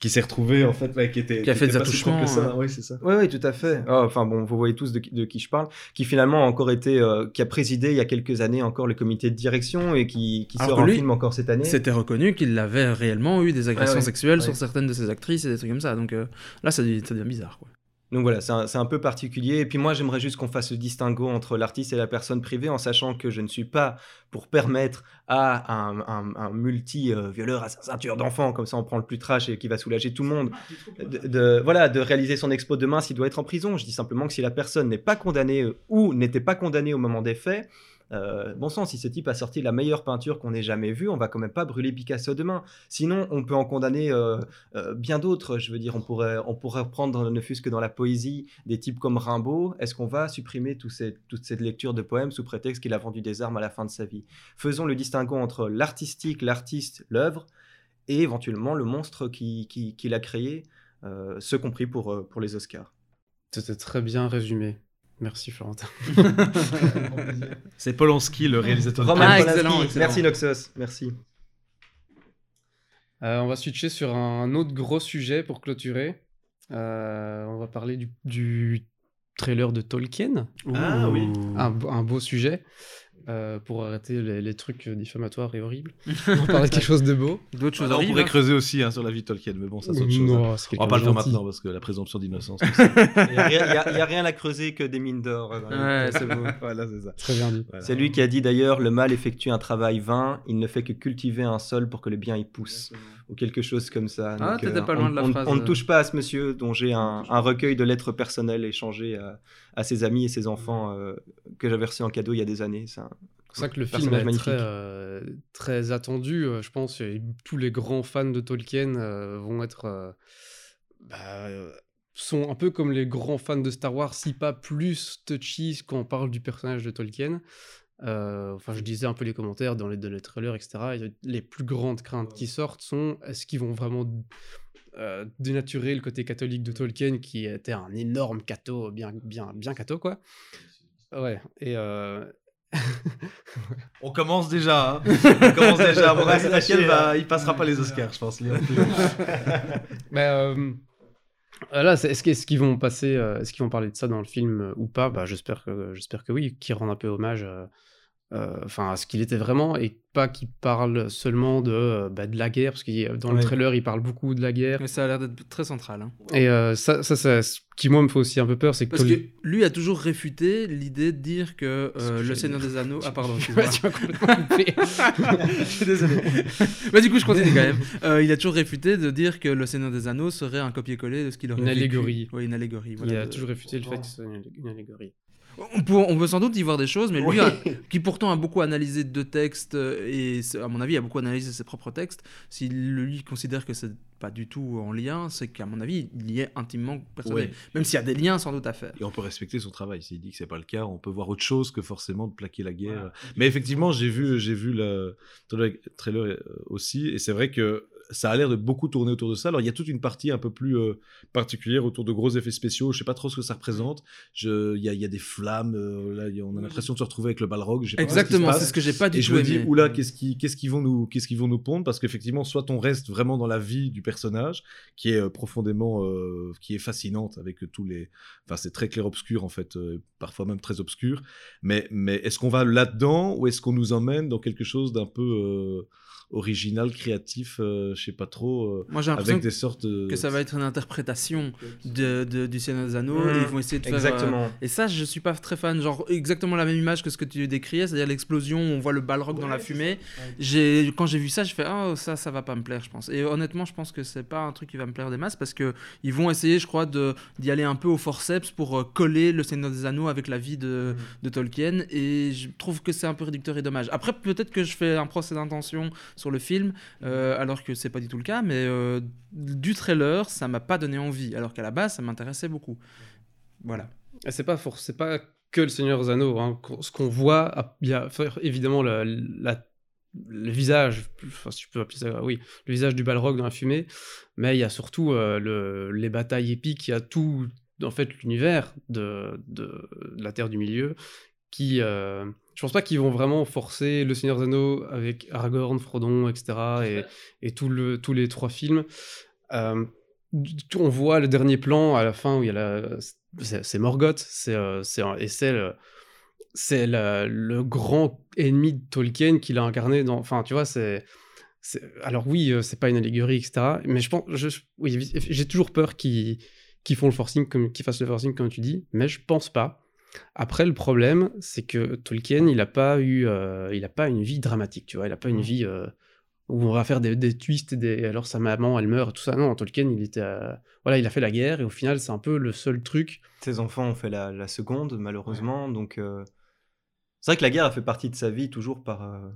Speaker 1: qui s'est retrouvé en fait, ouais, qui était.
Speaker 2: Qui a fait des attouchements, hein.
Speaker 1: Oui, c'est ça.
Speaker 4: Oui, oui, tout à fait. Ah, enfin bon, vous voyez tous de, qui- de qui je parle, qui finalement a encore été, euh, qui a présidé il y a quelques années encore le comité de direction et qui, qui
Speaker 2: Alors
Speaker 4: sort un
Speaker 2: lui,
Speaker 4: film encore cette année.
Speaker 2: C'était reconnu qu'il avait réellement eu des agressions
Speaker 4: ouais.
Speaker 2: sexuelles
Speaker 4: Ouais.
Speaker 2: sur certaines de ses actrices et des trucs comme ça. Donc là, ça devient, ça devient bizarre. Quoi.
Speaker 4: Donc voilà, c'est un, peu particulier. Et puis moi, j'aimerais juste qu'on fasse le distinguo entre l'artiste et la personne privée, en sachant que je ne suis pas pour permettre à un, un- multi-violeur à sa ceinture d'enfant, comme ça on prend le plus trash et qui va soulager tout le monde, de, de- voilà, de réaliser son expo demain s'il doit être en prison. Je dis simplement que si la personne n'est pas condamnée euh, ou n'était pas condamnée au moment des faits, euh, bon sang, si ce type a sorti la meilleure peinture qu'on ait jamais vue, on va quand même pas brûler Picasso demain. Sinon, on peut en condamner euh, euh, bien d'autres. Je veux dire, on pourrait, on pourrait reprendre, ne fût-ce que dans la poésie, des types comme Rimbaud. Est-ce qu'on va supprimer toute cette lecture de poèmes sous prétexte qu'il a vendu des armes à la fin de sa vie? Faisons le distinguo entre l'artistique, l'artiste, l'œuvre, et éventuellement le monstre qui, qui, qu'il a créé, ce compris pour, pour les Oscars.
Speaker 3: C'était très bien résumé. Merci Florentin.
Speaker 1: C'est Polanski, le réalisateur. de
Speaker 4: Roman
Speaker 2: Ah,
Speaker 4: Polanski,
Speaker 2: excellent, excellent.
Speaker 4: Merci Noxos, merci.
Speaker 3: Euh, on va switcher sur un autre gros sujet pour clôturer. Euh, on va parler du, du trailer de Tolkien.
Speaker 1: Ah oui.
Speaker 3: Un beau sujet euh, pour arrêter les, les trucs diffamatoires et horribles. On parler de quelque chose de beau.
Speaker 2: D'autres choses
Speaker 1: Ah, on pourrait
Speaker 2: hein.
Speaker 1: creuser aussi hein, sur la vie de Tolkien, mais bon, ça c'est autre chose. hein.
Speaker 3: Non,
Speaker 1: On va pas le faire maintenant parce que la présomption d'innocence.
Speaker 4: Il n'y a, rien- a- a à creuser que des mines d'or. euh, dans les-
Speaker 2: Ouais, c'est beau.
Speaker 1: voilà, c'est ça.
Speaker 3: Très bien dit.
Speaker 1: Voilà.
Speaker 4: C'est lui qui a dit d'ailleurs le mal effectue un travail vain, il ne fait que cultiver un sol pour que le bien y pousse, ou quelque chose comme ça.
Speaker 2: Ah,
Speaker 4: Donc,
Speaker 2: t'étais pas
Speaker 4: on-
Speaker 2: loin de la
Speaker 4: on,
Speaker 2: phrase,
Speaker 4: on ne
Speaker 2: euh.
Speaker 4: touche pas à ce monsieur dont j'ai un, un recueil de lettres personnelles échangées à, à ses amis et ses enfants euh, que j'avais reçu en cadeau il y a des années. C'est
Speaker 3: ça que le film est
Speaker 4: magnifique.
Speaker 3: très, euh, très attendu. je pense que tous les grands fans de Tolkien vont être. bah, sont un peu comme les grands fans de Star Wars, si pas plus touchy quand on parle du personnage de Tolkien. Euh, enfin, je disais un peu les commentaires dans les, dans les trailers, etc. Et les plus grandes craintes qui sortent sont est-ce qu'ils vont vraiment euh, dénaturer le côté catholique de Tolkien, qui était un énorme catho, bien, bien, bien catho, quoi? Ouais, et. euh,
Speaker 1: On commence déjà. hein. On commence déjà. Ami
Speaker 4: se
Speaker 1: Raquel,
Speaker 4: lâcher,
Speaker 1: va, il passera pas les Oscars, je pense.
Speaker 3: Mais là, c'est- est-ce qu'ils vont passer, euh, est-ce qu'ils vont parler de ça dans le film euh, ou pas? Bah, j'espère que, j'espère que oui, qu'ils rendent un peu hommage, euh, euh, enfin, à ce qu'il était vraiment et pas qu'ils parlent seulement de, euh, bah, de la guerre, parce que dans le
Speaker 1: Ouais.
Speaker 3: trailer, ils parlent beaucoup de la guerre.
Speaker 2: Mais ça a l'air d'être très central. hein.
Speaker 3: Et euh, ça, ça, ça, ce qui moi me fait aussi un peu peur, c'est que
Speaker 2: Parce
Speaker 3: Tol-
Speaker 2: que lui a toujours réfuté l'idée de dire que euh, le Seigneur des Anneaux. Ah, pardon,
Speaker 3: Ouais, tu m'as complètement coupé.
Speaker 2: Je suis désolé. bah, du coup, je continue quand même. Euh, il a toujours réfuté de dire que le Seigneur des Anneaux serait un copier-coller de ce qu'il aurait
Speaker 3: Une
Speaker 2: vécu.
Speaker 3: allégorie.
Speaker 2: Oui, une allégorie.
Speaker 3: Il a
Speaker 2: de-
Speaker 3: toujours réfuté le fait que c'est une allégorie.
Speaker 2: On peut, on peut sans doute y voir des choses, mais lui, a- qui pourtant a beaucoup analysé deux textes, euh, et à mon avis a beaucoup analysé ses propres textes, s'il lui considère que c'est pas du tout en lien, c'est qu'à mon avis, il y est intimement.
Speaker 1: Ouais.
Speaker 2: Même s'il y a des liens sans doute à faire.
Speaker 1: Et on peut respecter son travail. S'il dit que c'est pas le cas, on peut voir autre chose que forcément de plaquer la guerre. Mais effectivement, j'ai vu, j'ai vu le trailer euh, aussi, et c'est vrai que ça a l'air de beaucoup tourner autour de ça. Alors il y a toute une partie un peu plus euh, particulière autour de gros effets spéciaux. Je sais pas trop ce que ça représente. Il y, a, il y a des flammes. euh, là, a- on a l'impression de se retrouver avec le Balrog. pas ce qui
Speaker 2: Exactement, c'est ce que j'ai pas du
Speaker 1: Et je
Speaker 2: tout
Speaker 1: me dis, oula, qu'est-ce qu'ils qu'est-ce qu'ils vont, nous, qu'est-ce qu'ils vont nous pondre? Parce qu'effectivement, soit on reste vraiment dans la vie du personnage, qui est euh, profondément, euh, qui est fascinante avec tous les. Enfin, c'est très clair-obscur, en fait, parfois même très obscur. Mais, mais est-ce qu'on va là-dedans ou est-ce qu'on nous emmène dans quelque chose d'un peu original, créatif, euh, je sais pas trop, euh,
Speaker 2: Moi j'ai l'impression
Speaker 1: avec des sortes de.
Speaker 2: que ça va être une interprétation de, de- du Seigneur des Anneaux,
Speaker 4: Mmh,
Speaker 2: et ils vont essayer de faire... euh,
Speaker 4: Exactement.
Speaker 2: Et ça, je suis pas très fan. Genre, exactement la même image que ce que tu décriais, c'est-à-dire l'explosion, on voit le balrog dans la fumée. J'ai, quand j'ai vu ça, j'ai fait, oh, ça, ça va pas me plaire, je pense. Et honnêtement, je pense que c'est pas un truc qui va me plaire des masses parce que ils vont essayer, je crois, de, d'y aller un peu au forceps pour coller le Seigneur des Anneaux avec la vie de, de Tolkien. Et je trouve que c'est un peu réducteur et dommage. Après, peut-être que je fais un procès d'intention sur le film, euh, alors que c'est pas du tout le cas, mais euh, du trailer, ça m'a pas donné envie, alors qu'à la base, ça m'intéressait beaucoup. Voilà.
Speaker 3: C'est pas c'est pas que le Seigneur Anneaux. hein. Ce qu'on voit, ah, il y a évidemment le visage, enfin, si je peux appeler ça, oui, le visage du Balrog dans la fumée, mais il y a surtout euh, le- les batailles épiques, il y a tout, en fait, l'univers de, de- la Terre du Milieu qui. Je pense pas qu'ils vont vraiment forcer le Seigneur des Anneaux avec Aragorn, Frodon, etc. et, et tout le, tous les trois films. Euh, on voit le dernier plan à la fin où il y a la, c'est Morgoth, c'est euh, et c'est le, c'est la- le grand ennemi de Tolkien qu'il a incarné dans. Enfin, tu vois, c'est. Alors oui, euh, c'est pas une allégorie, etc. Mais je pense, je, oui, j'ai toujours peur qu'ils qu'ils font le forcing, comme qu'ils fassent le forcing comme tu dis, mais je pense pas. Après, le problème, c'est que Tolkien, il a pas eu, euh, il a pas une vie dramatique, tu vois, il a pas une vie euh, où on va faire des, des twists, et des, alors sa maman, elle meurt, tout ça. Non, Tolkien, il était, euh, voilà, il a fait la guerre et au final, c'est un peu le seul truc.
Speaker 4: Ses enfants ont fait la, la seconde, malheureusement. Donc, c'est vrai que la guerre a fait partie de sa vie, toujours par, à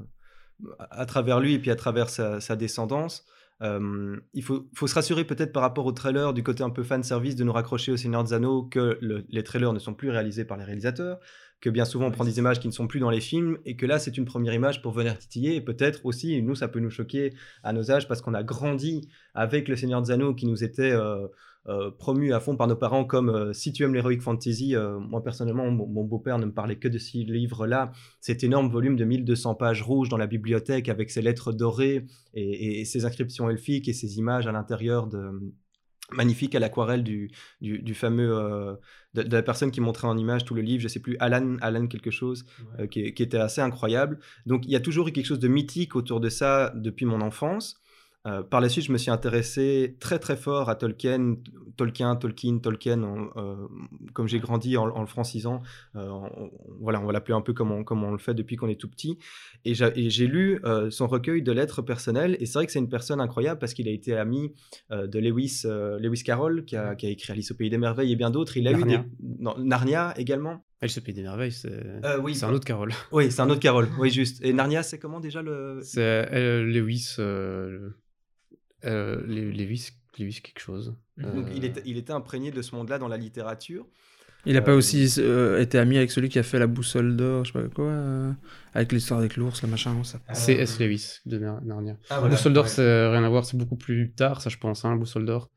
Speaker 4: à travers lui et puis à travers sa, sa descendance. Euh, il faut, faut se rassurer peut-être par rapport au trailer, du côté un peu fan service, de nous raccrocher au Seigneur des Anneaux, que le- les trailers ne sont plus réalisés par les réalisateurs, que bien souvent on prend des images qui ne sont plus dans les films, et que là c'est une première image pour venir titiller, et peut-être aussi, nous ça peut nous choquer à nos âges, parce qu'on a grandi avec le Seigneur des Anneaux qui nous était euh, euh, promu à fond par nos parents comme euh, si tu aimes l'heroic fantasy, euh, moi personnellement mon, mon beau-père ne me parlait que de ces livres-là, cet énorme volume de 1200 pages rouges dans la bibliothèque avec ses lettres dorées et, et ses inscriptions elfiques et ses images à l'intérieur de magnifique à l'aquarelle du, du, du fameux euh, de, de la personne qui montrait en image tout le livre, je sais plus Alan Alan quelque chose euh, qui, qui était assez incroyable. Donc il y a toujours eu quelque chose de mythique autour de ça depuis mon enfance. Euh, par la suite, je me suis intéressé très très fort à Tolkien, Tolkien, Tolkien, Tolkien, en, euh, comme j'ai grandi en, en le francisant. Euh, en- voilà, on va l'appeler un peu comme on, comme on le fait depuis qu'on est tout petit. Et j'a- et j'ai lu euh, son recueil de lettres personnelles. Et c'est vrai que c'est une personne incroyable parce qu'il a été ami euh, de Lewis, euh, Lewis Carroll, qui a, qui a écrit Alice au pays des merveilles et bien d'autres. Il a
Speaker 3: Narnia.
Speaker 4: eu des, non, Narnia également.
Speaker 3: Elle se paye des merveilles, c'est
Speaker 4: Euh, oui,
Speaker 3: c'est un autre Carole.
Speaker 4: Oui, c'est un autre Carole. Oui, juste. Et Narnia, c'est comment déjà le.
Speaker 3: C'est euh, Lewis, euh, euh, Le- Lewis, Lewis quelque chose.
Speaker 4: Donc,
Speaker 3: Euh,
Speaker 4: il, était, il était imprégné de ce monde-là dans la littérature.
Speaker 2: Il a pas
Speaker 4: Euh,
Speaker 2: aussi euh, été ami avec celui qui a fait la boussole d'or, je sais pas quoi, euh, avec l'histoire avec l'ours, le machin, ça.
Speaker 3: C'est S. Lewis de Nar- Narnia.
Speaker 4: Ah, voilà,
Speaker 3: Boussole d'or,
Speaker 4: ouais.
Speaker 3: c'est rien à voir, c'est beaucoup plus tard, ça je pense, hein, la Boussole d'or.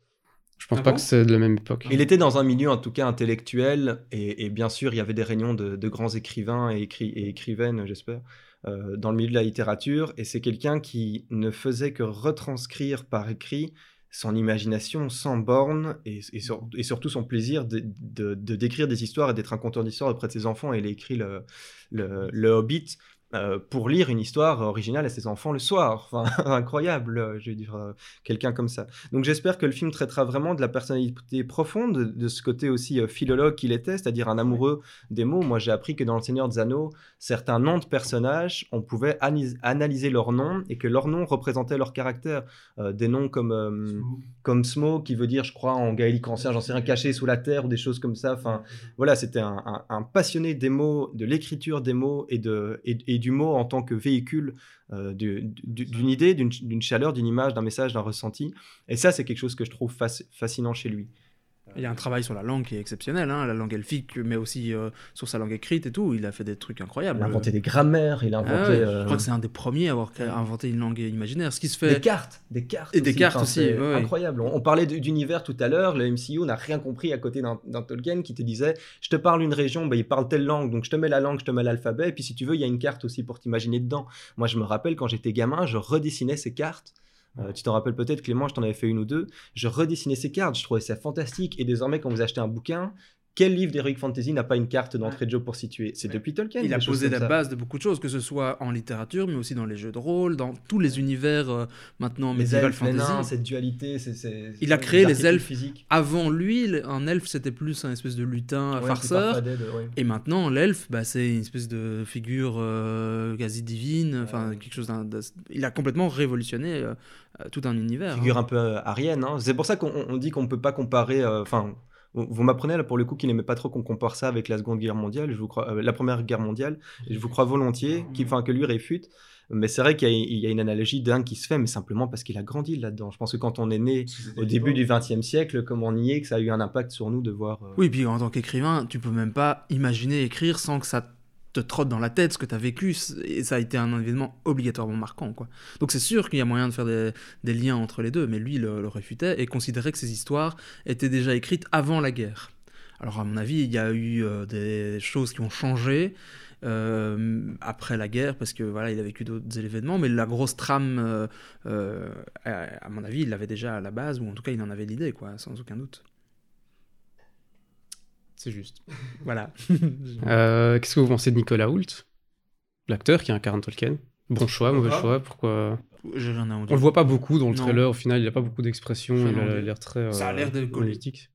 Speaker 3: Je pense
Speaker 2: Ah
Speaker 3: pas
Speaker 2: bon
Speaker 3: que c'est de la même époque.
Speaker 4: Il était dans un milieu en tout cas intellectuel et, et bien sûr il y avait des réunions de, de grands écrivains et, écri- et écrivaines, j'espère, euh, dans le milieu de la littérature. Et c'est quelqu'un qui ne faisait que retranscrire par écrit son imagination sans borne et, et sur- et surtout son plaisir de, décrire des histoires et d'être un conteur d'histoire auprès de ses enfants. Et il écrit le Hobbit euh, pour lire une histoire originale à ses enfants le soir. Enfin, incroyable, euh, je veux dire, euh, quelqu'un comme ça. Donc j'espère que le film traitera vraiment de la personnalité profonde, de, ce côté aussi euh, philologue qu'il était, c'est-à-dire un amoureux des mots. Moi j'ai appris que dans Le Seigneur des Anneaux, certains noms de personnages, on pouvait analyser leurs noms et que leurs noms représentaient leur caractère. Des noms comme, euh, comme Smo, qui veut dire, je crois, en gaélique ancien, j'en sais rien, caché sous la terre ou des choses comme ça. Enfin, voilà, c'était un, un- un passionné des mots, de l'écriture des mots et, de, et, et du mot en tant que véhicule euh, du- du- d'une idée, d'une chaleur, d'une image, d'un message, d'un ressenti. Et ça, c'est quelque chose que je trouve fasc- fascinant chez lui.
Speaker 2: Il y a un travail sur la langue qui est exceptionnel, hein, la langue elfique, mais aussi euh, sur sa langue écrite et tout. Il a fait des trucs incroyables.
Speaker 4: Il a inventé des grammaires, il a
Speaker 2: Ah
Speaker 4: inventé
Speaker 2: ouais,
Speaker 4: euh,
Speaker 2: Je crois que c'est un des premiers à avoir inventé une langue imaginaire. Ce qui se
Speaker 4: des
Speaker 2: fait.
Speaker 4: cartes, des cartes
Speaker 2: Et des cartes
Speaker 4: Enfin,
Speaker 2: aussi,
Speaker 4: c'est
Speaker 2: ouais, ouais.
Speaker 4: incroyable. On, on parlait d'univers tout à l'heure. Le MCU n'a rien compris à côté d'un d'un Tolkien qui te disait je te parle une région, bah, il parle telle langue, donc je te mets la langue, je te mets l'alphabet, et puis si tu veux, il y a une carte aussi pour t'imaginer dedans. Moi, je me rappelle quand j'étais gamin, je redessinais ces cartes. Euh, tu t'en rappelles peut-être, Clément, je t'en avais fait une ou deux. Je redessinais ces cartes, je trouvais ça fantastique. Et désormais, quand vous achetez un bouquin, quel livre d'Heroic Fantasy n'a pas une carte d'entrée de jeu pour situer C'est depuis Tolkien.
Speaker 2: Il a posé la
Speaker 4: ça.
Speaker 2: base de beaucoup de choses, que ce soit en littérature, mais aussi dans les jeux de rôle, dans tous les univers euh, maintenant
Speaker 4: Les
Speaker 2: medieval
Speaker 4: elfes, les
Speaker 2: fantasy.
Speaker 4: nains, cette dualité, c'est- c'est-
Speaker 2: Il a créé les elfes.
Speaker 4: physiques.
Speaker 2: Avant lui, un elfe c'était plus un espèce de lutin
Speaker 4: Ouais,
Speaker 2: farceur.
Speaker 4: ouais.
Speaker 2: Et maintenant, l'elfe, bah, c'est une espèce de figure euh, quasi divine, enfin
Speaker 4: Ouais.
Speaker 2: quelque chose Il a complètement révolutionné euh, euh, tout un univers.
Speaker 4: figure
Speaker 2: hein.
Speaker 4: un peu arienne. hein. C'est pour ça qu'on on dit qu'on ne peut pas comparer. euh, Enfin, vous m'apprenez là pour le coup qu'il n'aimait pas trop qu'on compare ça avec la Seconde Guerre mondiale. Je vous crois, euh, la Première Guerre mondiale. Et je vous crois volontiers, qu'il- enfin que lui réfute. Mais c'est vrai qu'il y, a- il y a une analogie dingue qui se fait, mais simplement parce qu'il a grandi là-dedans. Je pense que quand on est né au début du XXe siècle, comme on y est, que ça a eu un impact sur nous de voir. euh,
Speaker 2: Oui, puis en tant qu'écrivain, tu peux même pas imaginer écrire sans que ça te trotte dans la tête ce que tu as vécu. Et ça a été un événement obligatoirement marquant. Quoi. Donc c'est sûr qu'il y a moyen de faire des, liens entre les deux, mais lui le, réfutait et considérait que ces histoires étaient déjà écrites avant la guerre. Alors à mon avis, il y a eu euh, des choses qui ont changé. euh, après la guerre parce que voilà il a vécu d'autres événements mais la grosse trame euh, à mon avis il l'avait déjà à la base ou en tout cas il en avait l'idée quoi sans aucun doute
Speaker 3: C'est juste.
Speaker 2: voilà
Speaker 3: Euh, Qu'est-ce que vous pensez de Nicolas Hoult? L'acteur qui incarne Tolkien Bon choix, mauvais
Speaker 1: Ah.
Speaker 3: choix, pourquoi? On le voit pas beaucoup dans le
Speaker 2: Non.
Speaker 3: trailer, au final, il a pas beaucoup d'expression,
Speaker 2: Rien
Speaker 3: il a l'air très.
Speaker 2: Ça a l'air de
Speaker 3: politique.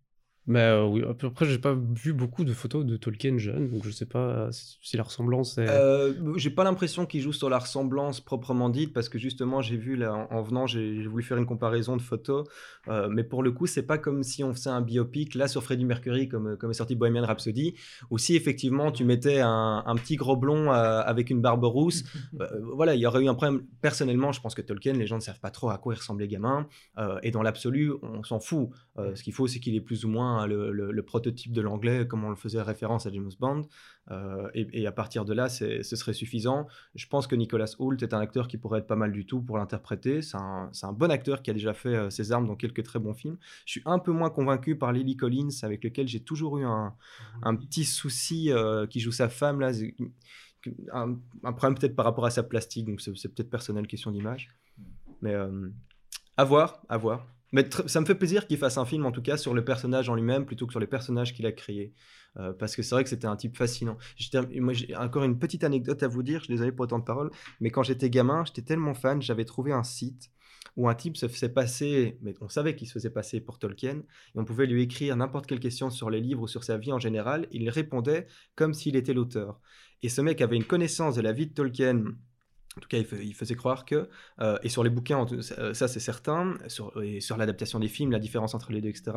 Speaker 3: Mais euh, oui, après, j'ai pas vu beaucoup de photos de Tolkien jeune, donc je sais pas euh, si la ressemblance est.
Speaker 4: Euh, j'ai pas l'impression qu'il joue sur la ressemblance proprement dite parce que justement j'ai vu là en, en venant j'ai voulu faire une comparaison de photos euh, mais pour le coup c'est pas comme si on faisait un biopic là sur Freddie Mercury comme, comme est sorti Bohemian Rhapsody ou si effectivement tu mettais un, un petit gros blond euh, avec une barbe rousse. Euh, voilà il y aurait eu un problème. Personnellement je pense que Tolkien les gens ne savent pas trop à quoi il ressemblait gamin euh, et dans l'absolu on s'en fout. Euh, ce qu'il faut c'est qu'il est plus ou moins le, le- le prototype de l'anglais comme on le faisait référence à James Bond euh, et, et à partir de là, ce serait suffisant. Je pense que Nicolas Hoult est un acteur qui pourrait être pas mal du tout pour l'interpréter. C'est un, bon acteur qui a déjà fait euh, ses armes dans quelques très bons films. Je suis un peu moins convaincu par Lily Collins, avec lequel j'ai toujours eu un, un petit souci euh, qui joue sa femme là. Un, un problème peut-être par rapport à sa plastique, donc c'est c'est peut-être personnel, question d'image. Mais euh, à voir, à voir. Mais ça me fait plaisir qu'il fasse un film, en tout cas, sur le personnage en lui-même, plutôt que sur les personnages qu'il a créés. Euh, parce que c'est vrai que c'était un type fascinant. J'ai encore une petite anecdote à vous dire, je suis désolé pour autant de paroles, mais quand j'étais gamin, j'étais tellement fan, j'avais trouvé un site où un type se faisait passer, mais on savait qu'il se faisait passer pour Tolkien, et on pouvait lui écrire n'importe quelle question sur les livres ou sur sa vie en général, il répondait comme s'il était l'auteur. Et ce mec avait une connaissance de la vie de Tolkien En tout cas, il, fais- il faisait croire que, euh, et sur les bouquins, euh, ça c'est certain, et sur l'adaptation des films, la différence entre les deux, etc.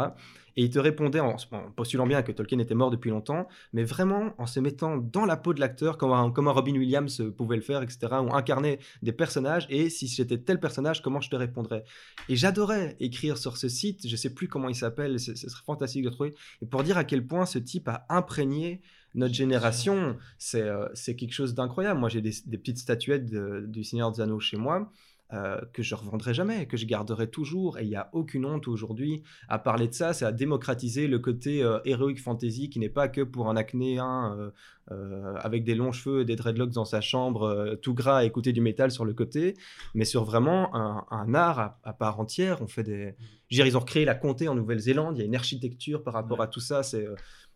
Speaker 4: Et il te répondait en, postulant bien que Tolkien était mort depuis longtemps, mais vraiment en se mettant dans la peau de l'acteur, comme comme Robin Williams pouvait le faire, etc., ou incarner des personnages, et si j'étais tel personnage, comment je te répondrais? Et j'adorais écrire sur ce site, je sais plus comment il s'appelle, ce serait fantastique de trouver, et pour dire à quel point ce type a imprégné notre génération, c'est euh, c'est quelque chose d'incroyable. Moi, j'ai des, des petites statuettes de- du Seigneur des Anneaux chez moi euh, que je revendrai jamais, que je garderai toujours. Et il n'y a aucune honte aujourd'hui à parler de ça. C'est à démocratiser le côté euh, héroïque fantasy qui n'est pas que pour un acnéen euh, euh, avec des longs cheveux et des dreadlocks dans sa chambre, tout gras, à écouter du métal sur le côté, mais sur vraiment un, un art à, à part entière. On fait des... Dire, ils ont recréé la comté en Nouvelle-Zélande. Il y a une architecture par rapport à tout ça. C'est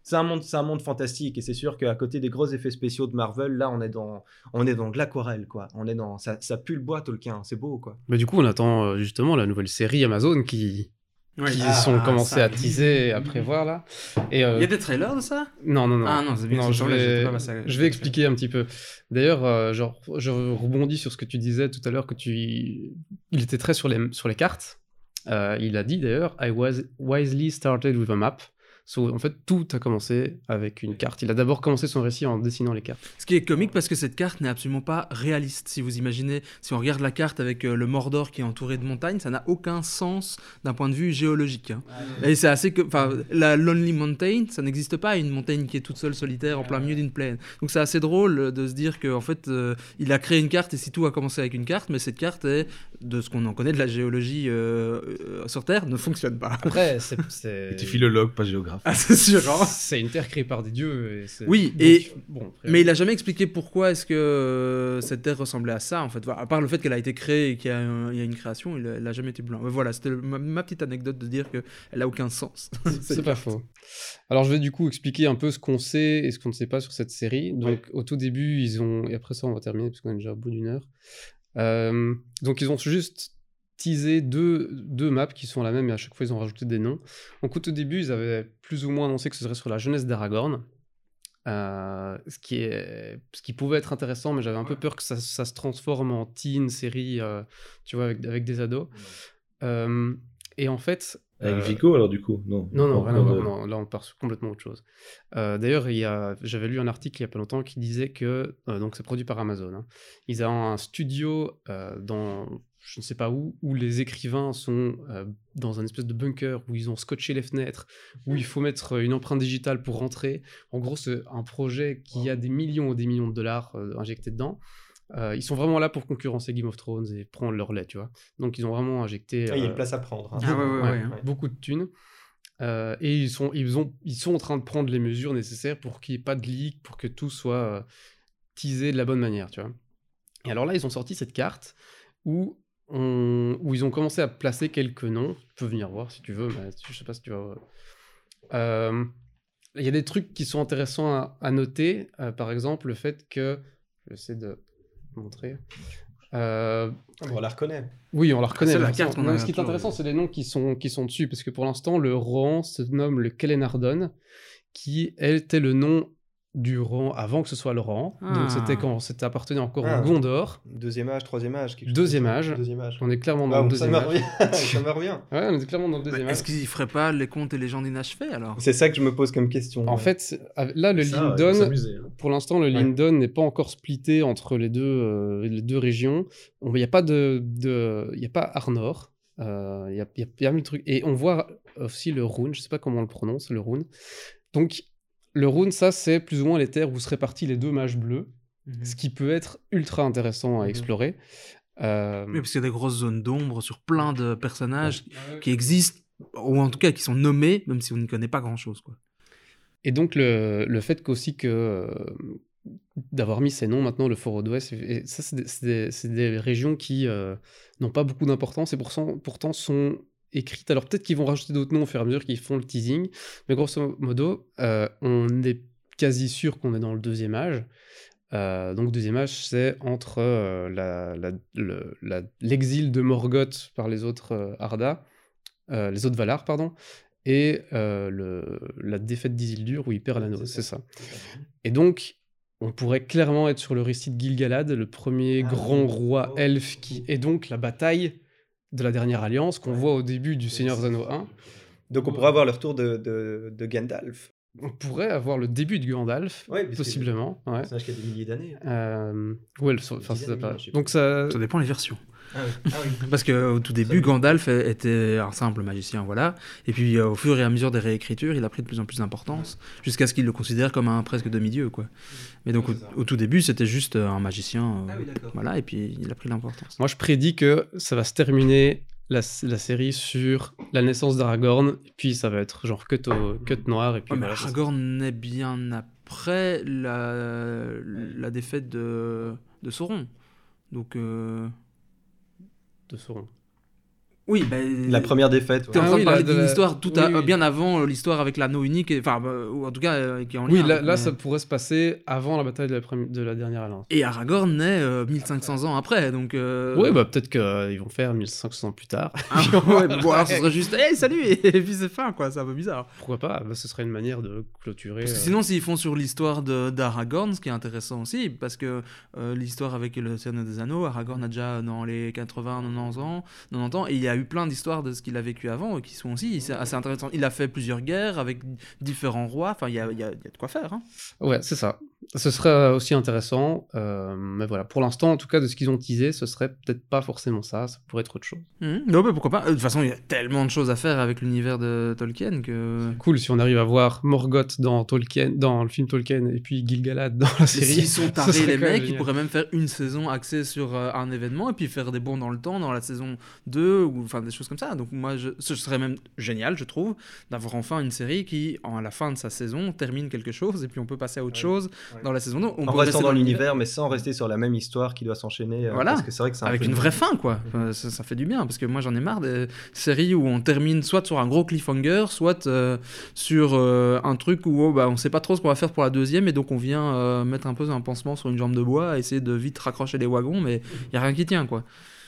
Speaker 4: c'est un monde, c'est un monde fantastique et c'est sûr qu'à côté des gros effets spéciaux de Marvel, là, on est dans, on est dans de l'aquarelle, quoi. On est dans, ça, ça pue le bois, Tolkien. C'est beau, quoi.
Speaker 3: Mais du coup, on attend euh, justement la nouvelle série Amazon qui,
Speaker 2: Ouais.
Speaker 3: qui
Speaker 2: Ah,
Speaker 3: sont commencés
Speaker 2: ça.
Speaker 3: à teaser et à prévoir là. Et, euh,
Speaker 2: Il y a des trailers de ça?
Speaker 3: Non, non, non.
Speaker 2: Ah non, c'est bien que
Speaker 3: Non, je
Speaker 2: là,
Speaker 3: vais, je vais expliquer un petit peu. D'ailleurs, euh, genre, je rebondis sur ce que tu disais tout à l'heure, que tu, il était très sur les, sur les cartes. Euh, il a dit d'ailleurs, I was wisely started with a map. So, en fait, tout a commencé avec une carte. Il a d'abord commencé son récit en dessinant les cartes.
Speaker 2: Ce qui est comique parce que cette carte n'est absolument pas réaliste. Si vous imaginez, si on regarde la carte avec euh, le Mordor qui est entouré de montagnes, ça n'a aucun sens d'un point de vue géologique. hein. Et c'est assez que, enfin, la Lonely Mountain, ça n'existe pas, une montagne qui est toute seule solitaire en plein milieu d'une plaine. Donc c'est assez drôle euh, de se dire qu'en fait, euh, il a créé une carte et si tout a commencé avec une carte, mais cette carte est, de ce qu'on en connaît de la géologie euh, euh, sur Terre, ne fonctionne pas.
Speaker 3: Après, c'est. c'est-
Speaker 1: T'es philologue, pas géographe.
Speaker 2: Ah, c'est sûr. hein.
Speaker 3: C'est une terre créée par des dieux. et
Speaker 2: Oui,
Speaker 3: donc,
Speaker 2: et-
Speaker 3: bon,
Speaker 2: Mais il a jamais expliqué pourquoi est-ce que euh, cette terre ressemblait à ça en fait. Voilà, À part le fait qu'elle a été créée et qu'il y, a un- il y a une création, il a, il a jamais été blanc. Mais voilà, c'était ma petite anecdote de dire que elle a aucun sens.
Speaker 3: C'est pas faux. Alors je vais du coup expliquer un peu ce qu'on sait et ce qu'on ne sait pas sur cette série. Donc au tout début, ils ont... Et après ça, on va terminer parce qu'on est déjà au bout d'une heure. Euh, Donc ils ont juste teasé deux, deux maps qui sont la même et à chaque fois ils ont rajouté des noms. Donc au tout début, ils avaient plus ou moins annoncé que ce serait sur la jeunesse d'Aragorn. Euh, ce, qui est, ce qui pouvait être intéressant, mais j'avais un peu peur que ça, ça se transforme en teen série, euh, tu vois, avec, avec des ados. Euh, et en fait,
Speaker 1: Avec
Speaker 3: euh,
Speaker 1: Vico, alors, du coup? Non.
Speaker 3: non, non, rien à
Speaker 1: encore
Speaker 3: voir.
Speaker 1: de-
Speaker 3: Non, là, on part sur complètement autre chose. Euh, D'ailleurs, il y a, j'avais lu un article il y a pas longtemps qui disait que, euh, donc c'est produit par Amazon, hein. ils ont un studio euh, dans, je ne sais pas où, où les écrivains sont euh, dans un espèce de bunker où ils ont scotché les fenêtres, où il faut mettre une empreinte digitale pour rentrer. En gros, c'est un projet qui a des millions ou des millions de dollars euh, injectés dedans. Euh, ils sont vraiment là pour concurrencer Game of Thrones et prendre leur lait, tu vois. Donc ils ont vraiment injecté.
Speaker 4: Ah, il y a
Speaker 3: euh,
Speaker 4: une place à prendre. hein.
Speaker 2: Ah ouais, ouais,
Speaker 3: Ouais,
Speaker 2: ouais, hein.
Speaker 3: beaucoup de thunes. Euh, et ils sont, ils, ont, ils sont en train de prendre les mesures nécessaires pour qu'il n'y ait pas de leak, pour que tout soit euh, teasé de la bonne manière, tu vois. Et alors là, ils ont sorti cette carte où, on, où ils ont commencé à placer quelques noms. Tu peux venir voir si tu veux, mais je sais pas si tu vas... Euh, Il y a des trucs qui sont intéressants à, à noter. euh, par exemple, le fait que... Je vais essayer de montrer. Euh,
Speaker 4: On la reconnaît.
Speaker 3: oui, on la reconnaît.
Speaker 2: c'est la carte a
Speaker 3: Ce qui est intéressant, c'est les noms qui sont, qui sont dessus, parce que pour l'instant, le rang se nomme le Kelenardon, qui était le nom du rang avant que ce soit le rang.
Speaker 2: Ah.
Speaker 3: Donc c'était quand c'était appartenait encore
Speaker 4: Ah.
Speaker 3: à Gondor.
Speaker 4: Deuxième âge, troisième âge.
Speaker 3: Deuxième
Speaker 4: ça.
Speaker 3: âge.
Speaker 4: Deuxième âge.
Speaker 3: On est clairement dans
Speaker 4: Ah,
Speaker 3: le
Speaker 4: ça
Speaker 3: deuxième
Speaker 4: me
Speaker 3: âge.
Speaker 4: revient. ça me revient.
Speaker 3: Ouais, on est clairement dans le
Speaker 2: Mais
Speaker 3: deuxième âge.
Speaker 2: Est-ce qu'ils feraient pas les contes et légendes inachevées alors?
Speaker 4: C'est ça que je me pose comme question.
Speaker 3: En
Speaker 4: ouais.
Speaker 3: fait, là, le
Speaker 1: Ça,
Speaker 3: Lindon,
Speaker 1: hein.
Speaker 3: pour l'instant, le
Speaker 4: Ouais.
Speaker 3: Lindon n'est pas encore splitté entre les deux, euh, les deux régions. Il n'y a pas de, de, il y a pas Arnor. Euh, Il y a, y a- il y a mille trucs. Et on voit aussi le Rune. Je sais pas comment on le prononce, le Rune. Donc, le Rune, ça, c'est plus ou moins les terres où se répartissent les deux mages bleus, ce qui peut être ultra intéressant à
Speaker 4: Mhm.
Speaker 3: explorer. Euh,
Speaker 2: Oui, parce qu'il y a des grosses zones d'ombre sur plein de personnages qui existent, ou en tout cas qui sont nommés, même si on n'y connaît pas grand-chose. quoi.
Speaker 3: Et donc le, le fait qu'aussi que euh, d'avoir mis ces noms maintenant, le Fort d'Ouest, et ça c'est des, des- régions qui euh, n'ont pas beaucoup d'importance et pourtant sont écrites. Alors peut-être qu'ils vont rajouter d'autres noms au fur et à mesure qu'ils font le teasing, mais grosso modo, euh, on est quasi sûr qu'on est dans le deuxième âge. Euh, donc deuxième âge, c'est entre euh, l'exil de Morgoth par les autres euh, Arda, les autres Valar, pardon, et le, la défaite d'Isildur où il perd l'anneau, c'est ça. Et donc, on pourrait clairement être sur le récit de Gilgalad, le premier
Speaker 5: Ah
Speaker 3: grand roi
Speaker 5: Oh.
Speaker 3: elfe qui est donc la bataille de la dernière alliance qu'on voit au début du Seigneur des Anneaux 1.
Speaker 4: Donc on pourrait avoir le retour de, de, de Gandalf.
Speaker 3: On pourrait avoir le début de Gandalf,
Speaker 5: Ouais,
Speaker 3: possiblement. Ouais.
Speaker 5: personnage qui a des milliers d'années.
Speaker 3: Euh, ouais, le- donc Ça
Speaker 2: dépend les versions.
Speaker 5: Ah oui. Ah oui.
Speaker 2: Parce que au tout début, Gandalf était un simple magicien, voilà. Et puis euh, au fur et à mesure des réécritures, il a pris de plus en plus d'importance, jusqu'à ce qu'il le considère comme un presque demi-dieu, quoi. Mais donc au, tout début, c'était juste euh, un magicien, euh,
Speaker 5: Ah oui,
Speaker 2: voilà. Et puis il a pris l'importance.
Speaker 3: moi je prédis que ça va se terminer la, la série sur la naissance d'Aragorn, et puis ça va être genre cut, au, cut noir, et puis
Speaker 2: Ouais, Aragorn est bien après la, la défaite de, de Sauron. Donc euh,
Speaker 3: de Sauron.
Speaker 2: Oui, ben
Speaker 4: La première défaite.
Speaker 2: T'es en
Speaker 4: ouais.
Speaker 3: Ah
Speaker 2: train
Speaker 3: oui,
Speaker 2: de parler d'une
Speaker 3: la-
Speaker 2: histoire tout
Speaker 3: oui,
Speaker 2: à-
Speaker 3: oui.
Speaker 2: bien avant euh, l'histoire avec l'anneau unique, enfin, euh, ou en tout cas, euh, qui est en
Speaker 3: Oui,
Speaker 2: lien.
Speaker 3: là, là
Speaker 2: mais-
Speaker 3: ça pourrait se passer avant la bataille de la, premi- de la dernière alliance.
Speaker 2: Et Aragorn naît euh, 1500 ans après, donc. Euh...
Speaker 3: Oui, bah peut-être qu'ils vont faire 1500 ans plus tard.
Speaker 2: Ah, ouais, bon, alors ce serait juste, hey, salut, et, puis c'est fin, quoi, c'est un peu bizarre.
Speaker 3: Pourquoi pas bah, Ce serait une manière de clôturer.
Speaker 2: Parce que
Speaker 3: euh,
Speaker 2: sinon, s'ils font sur l'histoire de- d'Aragorn, ce qui est intéressant aussi, parce que euh, l'histoire avec le Seigneur des Anneaux, Aragorn a déjà dans les 80, 90 ans, 90 ans, et il y a eu plein d'histoires de ce qu'il a vécu avant, qui sont aussi c'est assez intéressantes. Il a fait plusieurs guerres avec différents rois, enfin, il y a, il y a- il y a de quoi faire. Hein.
Speaker 3: Ouais, c'est ça. Ce serait aussi intéressant. euh, mais voilà, pour l'instant, en tout cas, de ce qu'ils ont teasé, ce serait peut-être pas forcément ça. Ça pourrait être autre chose.
Speaker 2: Mhm. Non, mais pourquoi pas. De toute façon, il y a tellement de choses à faire avec l'univers de Tolkien que.
Speaker 3: Cool si on arrive à voir Morgoth dans Tolkien, dans le film Tolkien, et puis Gilgalad dans la série.
Speaker 2: S'ils sont tarés, les mecs, ils pourraient même faire une saison axée sur euh, un événement et puis faire des bons dans le temps dans la saison 2 ou enfin des choses comme ça. Donc, moi, je- ce serait même génial, je trouve, d'avoir enfin une série qui, à la fin de sa saison, termine quelque chose et puis on peut passer à autre
Speaker 5: Ouais.
Speaker 2: chose
Speaker 5: Ouais.
Speaker 2: Dans la saison 2. On
Speaker 4: En
Speaker 2: peut
Speaker 4: restant
Speaker 2: rester
Speaker 4: dans l'univers, mais sans rester sur la même histoire qui doit s'enchaîner. euh,
Speaker 2: Voilà.
Speaker 4: Parce que c'est vrai que c'est un
Speaker 2: Avec une vraie fin, quoi. Enfin, ça, ça fait du bien, parce que moi j'en ai marre des séries où on termine soit sur un gros cliffhanger, soit euh, sur euh, un truc où oh, bah, on sait pas trop ce qu'on va faire pour la deuxième, et donc on vient euh, mettre un peu un pansement sur une jambe de bois, essayer de vite raccrocher les wagons, mais il y a rien qui tient, quoi.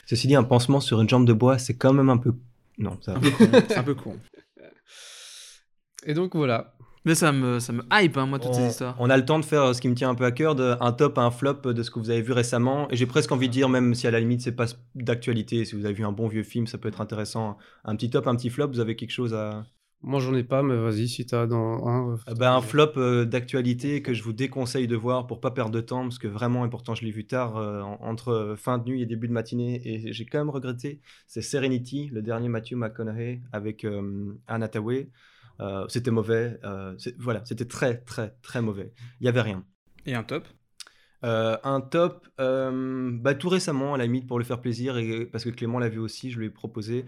Speaker 4: Ceci dit, un pansement sur une jambe de bois, c'est quand même un peu. Non, ça.
Speaker 2: C'est un peu con.
Speaker 3: Et donc voilà.
Speaker 2: Mais ça me, ça me hype, hein, moi, toutes ces histoires.
Speaker 4: on a le temps de faire euh, ce qui me tient un peu à cœur, de, un top, un flop de ce que vous avez vu récemment. Et j'ai presque envie de dire, même si à la limite c'est pas d'actualité, si vous avez vu un bon vieux film, ça peut être intéressant. Un petit top, un petit flop, vous avez quelque chose à.
Speaker 3: Moi, j'en ai pas, mais vas-y, si t'as dans un.
Speaker 4: Euh, bah, un flop euh, d'actualité que je vous déconseille de voir pour pas perdre de temps, parce que vraiment, et pourtant je l'ai vu tard, euh, en- entre euh, fin de nuit et début de matinée, et j'ai quand même regretté, c'est Serenity, le dernier Matthew McConaughey avec euh, Anne Hathaway. Euh, c'était mauvais, euh, voilà, c'était très très très mauvais. Il y avait rien.
Speaker 2: Et un top?
Speaker 4: Euh, un top, bah, tout récemment, à la limite, pour le faire plaisir, et parce que Clément l'a vu aussi, je lui ai proposé.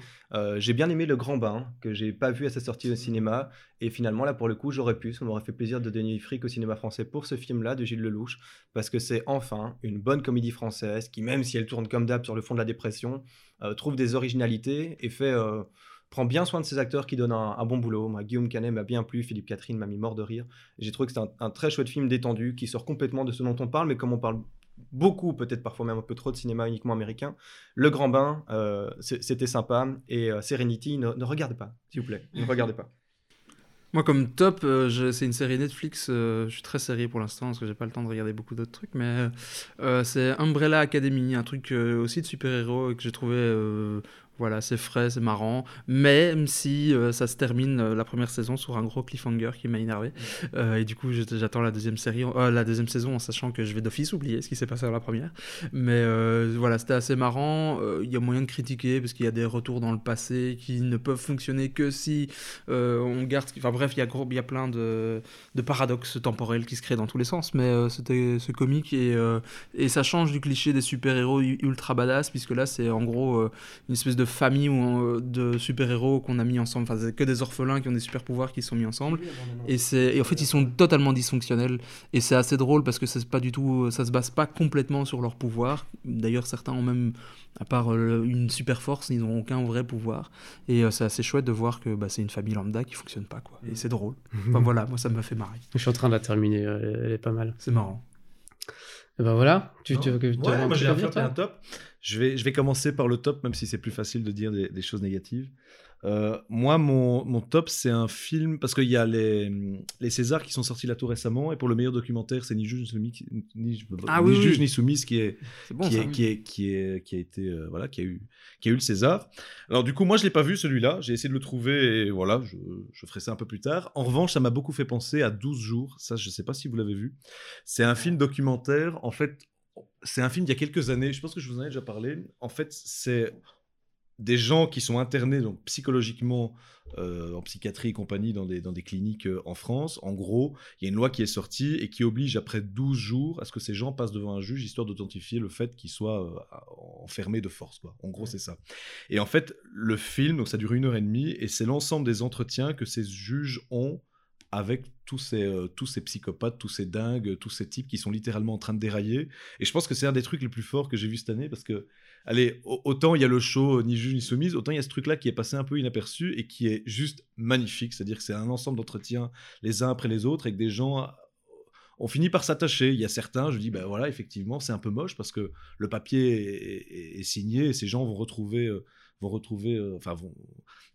Speaker 4: j'ai bien aimé Le Grand Bain, que j'ai pas vu à sa sortie au cinéma. Et finalement, là, pour le coup, j'aurais pu. Ça m'aurait fait plaisir de donner fric au cinéma français pour ce film-là de Gilles Lelouch, parce que c'est enfin une bonne comédie française qui, même si elle tourne comme d'hab sur le fond de la dépression, trouve des originalités et fait. Prend bien soin de ses acteurs qui donnent un, bon boulot. Moi, Guillaume Canet m'a bien plu, Philippe Catherine m'a mis mort de rire. J'ai trouvé que c'était un, très chouette film détendu qui sort complètement de ce dont on parle, mais comme on parle beaucoup, peut-être parfois même un peu trop de cinéma uniquement américain, Le Grand Bain, euh, c'est- c'était sympa. Et euh, Serenity, ne, regardez pas, s'il vous plaît. Ne regardez pas.
Speaker 2: Moi, comme top, euh, c'est une série Netflix. euh, je suis très série pour l'instant parce que j'ai pas le temps de regarder beaucoup d'autres trucs. Mais c'est Umbrella Academy, un truc aussi de super-héros que j'ai trouvé. Voilà, c'est frais, c'est marrant. Même si euh, ça se termine euh, la première saison sur un gros cliffhanger qui m'a énervé. Euh, et du coup, j'attends la deuxième série, la deuxième saison en sachant que je vais d'office oublier ce qui s'est passé dans la première. Mais voilà, c'était assez marrant. Il y a moyen de critiquer parce qu'il y a des retours dans le passé qui ne peuvent fonctionner que si on garde. Enfin bref, il y a, gros, il y a plein de, de paradoxes temporels qui se créent dans tous les sens. Mais c'était ce comique et, et ça change du cliché des super-héros u- ultra badass puisque là c'est en gros une espèce de famille ou, euh, de super-héros qu'on a mis ensemble. Enfin, c'est que des orphelins qui ont des super-pouvoirs qui sont mis ensemble. Et, c'est, et en fait, ils sont totalement dysfonctionnels. Et c'est assez drôle parce que c'est pas du tout, ça se base pas complètement sur leur pouvoir. D'ailleurs, certains ont même, à part euh, une super force, ils n'ont aucun vrai pouvoir. Et euh, c'est assez chouette de voir que bah, c'est une famille lambda qui fonctionne pas. Quoi. Et c'est drôle. Enfin voilà, moi ça me fait marrer.
Speaker 3: Je suis en train de la terminer, euh, elle est pas mal.
Speaker 2: C'est marrant.
Speaker 3: Et ben voilà, tu, tu,
Speaker 1: Non.
Speaker 3: tu, tu
Speaker 1: Ouais,
Speaker 3: as un
Speaker 1: moi j'ai un top. Je vais, je vais commencer par le top, même si c'est plus facile de dire des, des choses négatives. Euh, moi, mon, mon top, c'est un film, parce qu'il y a les, les Césars qui sont sortis là tout récemment, et pour le meilleur documentaire, c'est Ni juge ni soumis, ni,
Speaker 2: Ah
Speaker 1: ni
Speaker 2: oui,
Speaker 1: juge
Speaker 2: oui.
Speaker 1: ni soumise qui est,
Speaker 2: C'est bon
Speaker 1: qui,
Speaker 2: ça.
Speaker 1: est, qui, est, qui, est, qui a été euh, voilà qui a eu qui a eu le César. Alors du coup moi je l'ai pas vu celui-là, j'ai essayé de le trouver et voilà, je, je ferai ça un peu plus tard. En revanche, ça m'a beaucoup fait penser à 12 jours, ça je sais pas si vous l'avez vu. C'est un film documentaire en fait c'est un film d'il y a quelques années, je pense que je vous en ai déjà parlé. En fait, c'est des gens qui sont internés donc psychologiquement euh, en psychiatrie et compagnie dans des, dans des cliniques euh, en France. En gros, il y a une loi qui est sortie et qui oblige après 12 jours à ce que ces gens passent devant un juge histoire d'authentifier le fait qu'ils soient euh, enfermés de force. Quoi. En gros, c'est ça. Et en fait, le film, donc ça dure une heure et demie et c'est l'ensemble des entretiens que ces juges ont avec tous ces, euh, tous ces psychopathes, tous ces dingues, tous ces types qui sont littéralement en train de dérailler. Et je pense que c'est un des trucs les plus forts que j'ai vu cette année parce que Allez, au- autant il y a le show euh, Ni juge ni soumise, autant il y a ce truc-là qui est passé un peu inaperçu et qui est juste magnifique. C'est-à-dire que c'est un ensemble d'entretiens les uns après les autres que des gens euh, ont fini par s'attacher. Il y a certains, je dis, ben voilà, effectivement, c'est un peu moche parce que le papier est, est- est signé et ces gens vont retrouver, euh, vont retrouver, euh, enfin vont,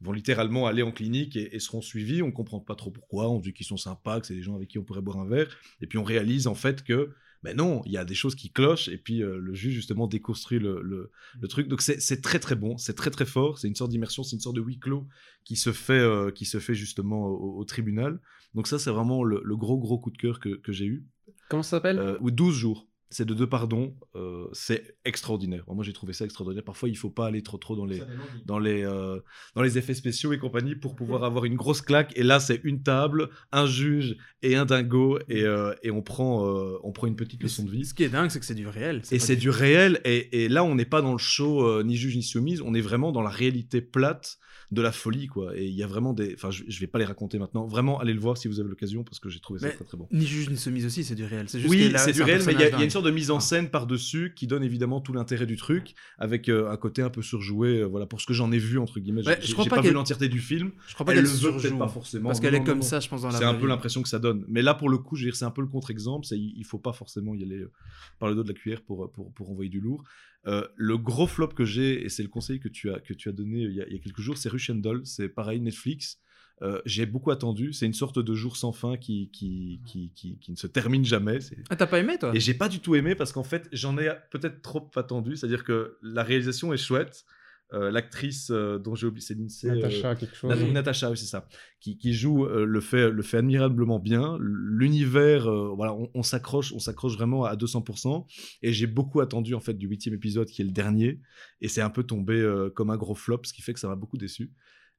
Speaker 1: vont littéralement aller en clinique et, et seront suivis. On comprend pas trop pourquoi. On dit qu'ils sont sympas, que c'est des gens avec qui on pourrait boire un verre. Et puis on réalise en fait que ben non, il y a des choses qui clochent, et puis euh, le juge justement déconstruit le, le, le truc. Donc c'est très très bon, c'est très très fort, c'est une sorte d'immersion, c'est une sorte de huis clos qui se fait, euh, qui se fait justement au, au tribunal. Donc ça c'est vraiment le, le gros gros coup de cœur que, que j'ai eu.
Speaker 3: Comment ça s'appelle?
Speaker 1: Ou 12 jours. C'est de deux pardons, euh, c'est extraordinaire. Moi j'ai trouvé ça extraordinaire. Parfois il faut pas aller trop trop dans les, dans les, euh, dans les effets spéciaux et compagnie pour pouvoir avoir une grosse claque. Et là, c'est une table, un juge et un dingo. Et, euh, et on, prend, on prend une petite leçon de vie.
Speaker 2: Ce qui est dingue, c'est que c'est du réel.
Speaker 1: Et c'est du réel. Et, et là, on n'est pas dans le show ni juge ni soumise. On est vraiment dans la réalité plate de la folie. quoi. Et il y a vraiment des. Enfin, je, je vais pas les raconter maintenant. Vraiment, allez le voir si vous avez l'occasion parce que j'ai trouvé ça
Speaker 2: Mais
Speaker 1: très très bon.
Speaker 2: Ni juge ni soumise aussi, c'est du réel. C'est juste
Speaker 1: Oui, c'est du réel, mais il y, a- y une sorte de mise en scène par-dessus qui donne évidemment tout l'intérêt du truc, avec euh, un côté un peu surjoué, euh, voilà, pour ce que j'en ai vu, entre guillemets.
Speaker 2: Ouais, je crois pas
Speaker 1: pas, vu l'entièreté du film.
Speaker 2: Je crois pas
Speaker 1: Elle
Speaker 2: qu'elle
Speaker 1: le veut peut-être
Speaker 2: surjoue.
Speaker 1: pas forcément.
Speaker 2: Parce qu'elle est comme ça, je pense, dans la
Speaker 1: C'est un peu l'impression que ça donne. Mais là, pour le coup, je veux dire, c'est un peu le contre-exemple. il faut pas forcément y aller euh, par le dos de la cuillère pour, pour, pour envoyer du lourd. Euh, le gros flop que j'ai, et c'est le conseil que tu as, que tu as donné euh, il y a, il y a quelques jours, c'est Russian Doll. C'est pareil, Netflix. Euh, j'ai beaucoup attendu. C'est une sorte de jour sans fin qui, qui, qui, qui, qui ne se termine jamais.
Speaker 2: Ah, t'as pas aimé, toi?
Speaker 1: Et j'ai pas du tout aimé parce qu'en fait, j'en ai peut-être trop attendu. C'est-à-dire que la réalisation est chouette. Euh, L'actrice euh, dont j'ai oublié, c'est Lindsay. euh,
Speaker 3: Natacha, quelque chose.
Speaker 1: Nat- Natacha, oui, c'est ça. Qui, qui joue le, fait, le fait admirablement bien. L'univers, voilà, on, on s'accroche, on s'accroche vraiment à 200%. Et j'ai beaucoup attendu en fait du huitième épisode qui est le dernier. Et c'est un peu tombé comme un gros flop, ce qui fait que ça m'a beaucoup déçu.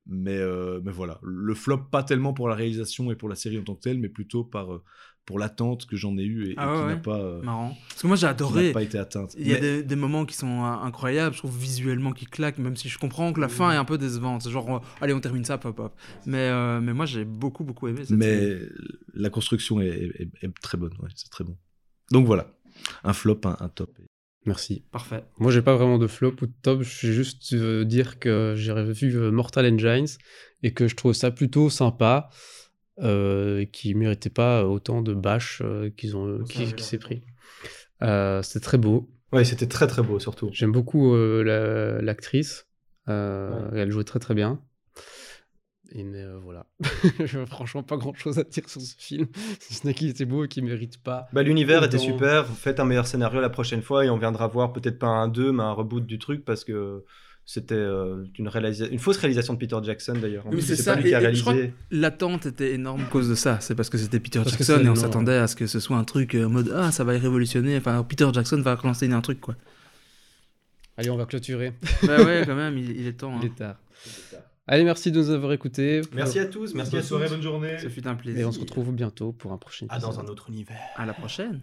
Speaker 1: Mais, mais voilà, le flop pas tellement pour la réalisation et pour la série en tant que telle, mais plutôt par pour l'attente que j'en ai eue et, et
Speaker 2: Ah ouais,
Speaker 1: qui n'a pas, euh,
Speaker 2: Marrant. Parce que moi, j'ai
Speaker 1: qui
Speaker 2: adoré.
Speaker 1: n'a pas été atteinte.
Speaker 2: Il y a
Speaker 1: Mais-
Speaker 2: des, des moments qui sont euh, incroyables, je trouve visuellement qui claquent, même si je comprends que la fin est un peu décevante. C'est genre, euh, allez, on termine ça, pop, pop. Mais, euh, mais moi, j'ai beaucoup, beaucoup aimé cette série.
Speaker 1: mais la construction est, est- est très bonne, ouais, c'est très bon. Donc voilà, un flop, un, un top.
Speaker 3: Merci.
Speaker 2: Parfait.
Speaker 3: Moi, j'ai pas vraiment de flop ou de top. Je vais juste euh, dire que j'ai revu Mortal Engines et que je trouve ça plutôt sympa, euh, qui méritait pas autant de bâches euh, qu'ils ont, qui, qui s'est pris. Euh, C'était très beau.
Speaker 5: Ouais, c'était très très beau surtout.
Speaker 3: J'aime beaucoup euh, la- l'actrice. Euh, Elle jouait très très bien. Et mais voilà. Franchement, pas grand chose à dire sur ce film. Si ce n'est qu'il était beau et qu'il mérite pas.
Speaker 5: Bah, L'univers était super, faites un meilleur scénario la prochaine fois et on viendra voir peut-être pas un 2 mais un reboot du truc parce que c'était euh, une, réalisa- une fausse réalisation de Peter Jackson d'ailleurs. En
Speaker 2: Oui, c'est
Speaker 5: c'est
Speaker 2: ça,
Speaker 5: pas lui qui a réalisé.
Speaker 2: L'attente était énorme à cause de ça. C'est parce que c'était Peter
Speaker 3: Parce
Speaker 2: Jackson et on s'attendait à ce que ce soit un truc euh, en mode Ah, ça va révolutionner. Enfin, Peter Jackson va relancer un truc, quoi.
Speaker 3: Allez, on va clôturer.
Speaker 2: bah ouais, quand même, il, il est temps.
Speaker 3: Il
Speaker 2: hein.
Speaker 3: est tard. Allez, merci de nous avoir écoutés.
Speaker 5: Merci à tous, merci à
Speaker 1: bonne soirée,
Speaker 5: tous.
Speaker 1: bonne journée.
Speaker 2: Ce fut un plaisir.
Speaker 3: Et on se retrouve bientôt pour un prochain
Speaker 5: Ah,
Speaker 3: épisode.
Speaker 5: dans un autre univers.
Speaker 2: À la prochaine.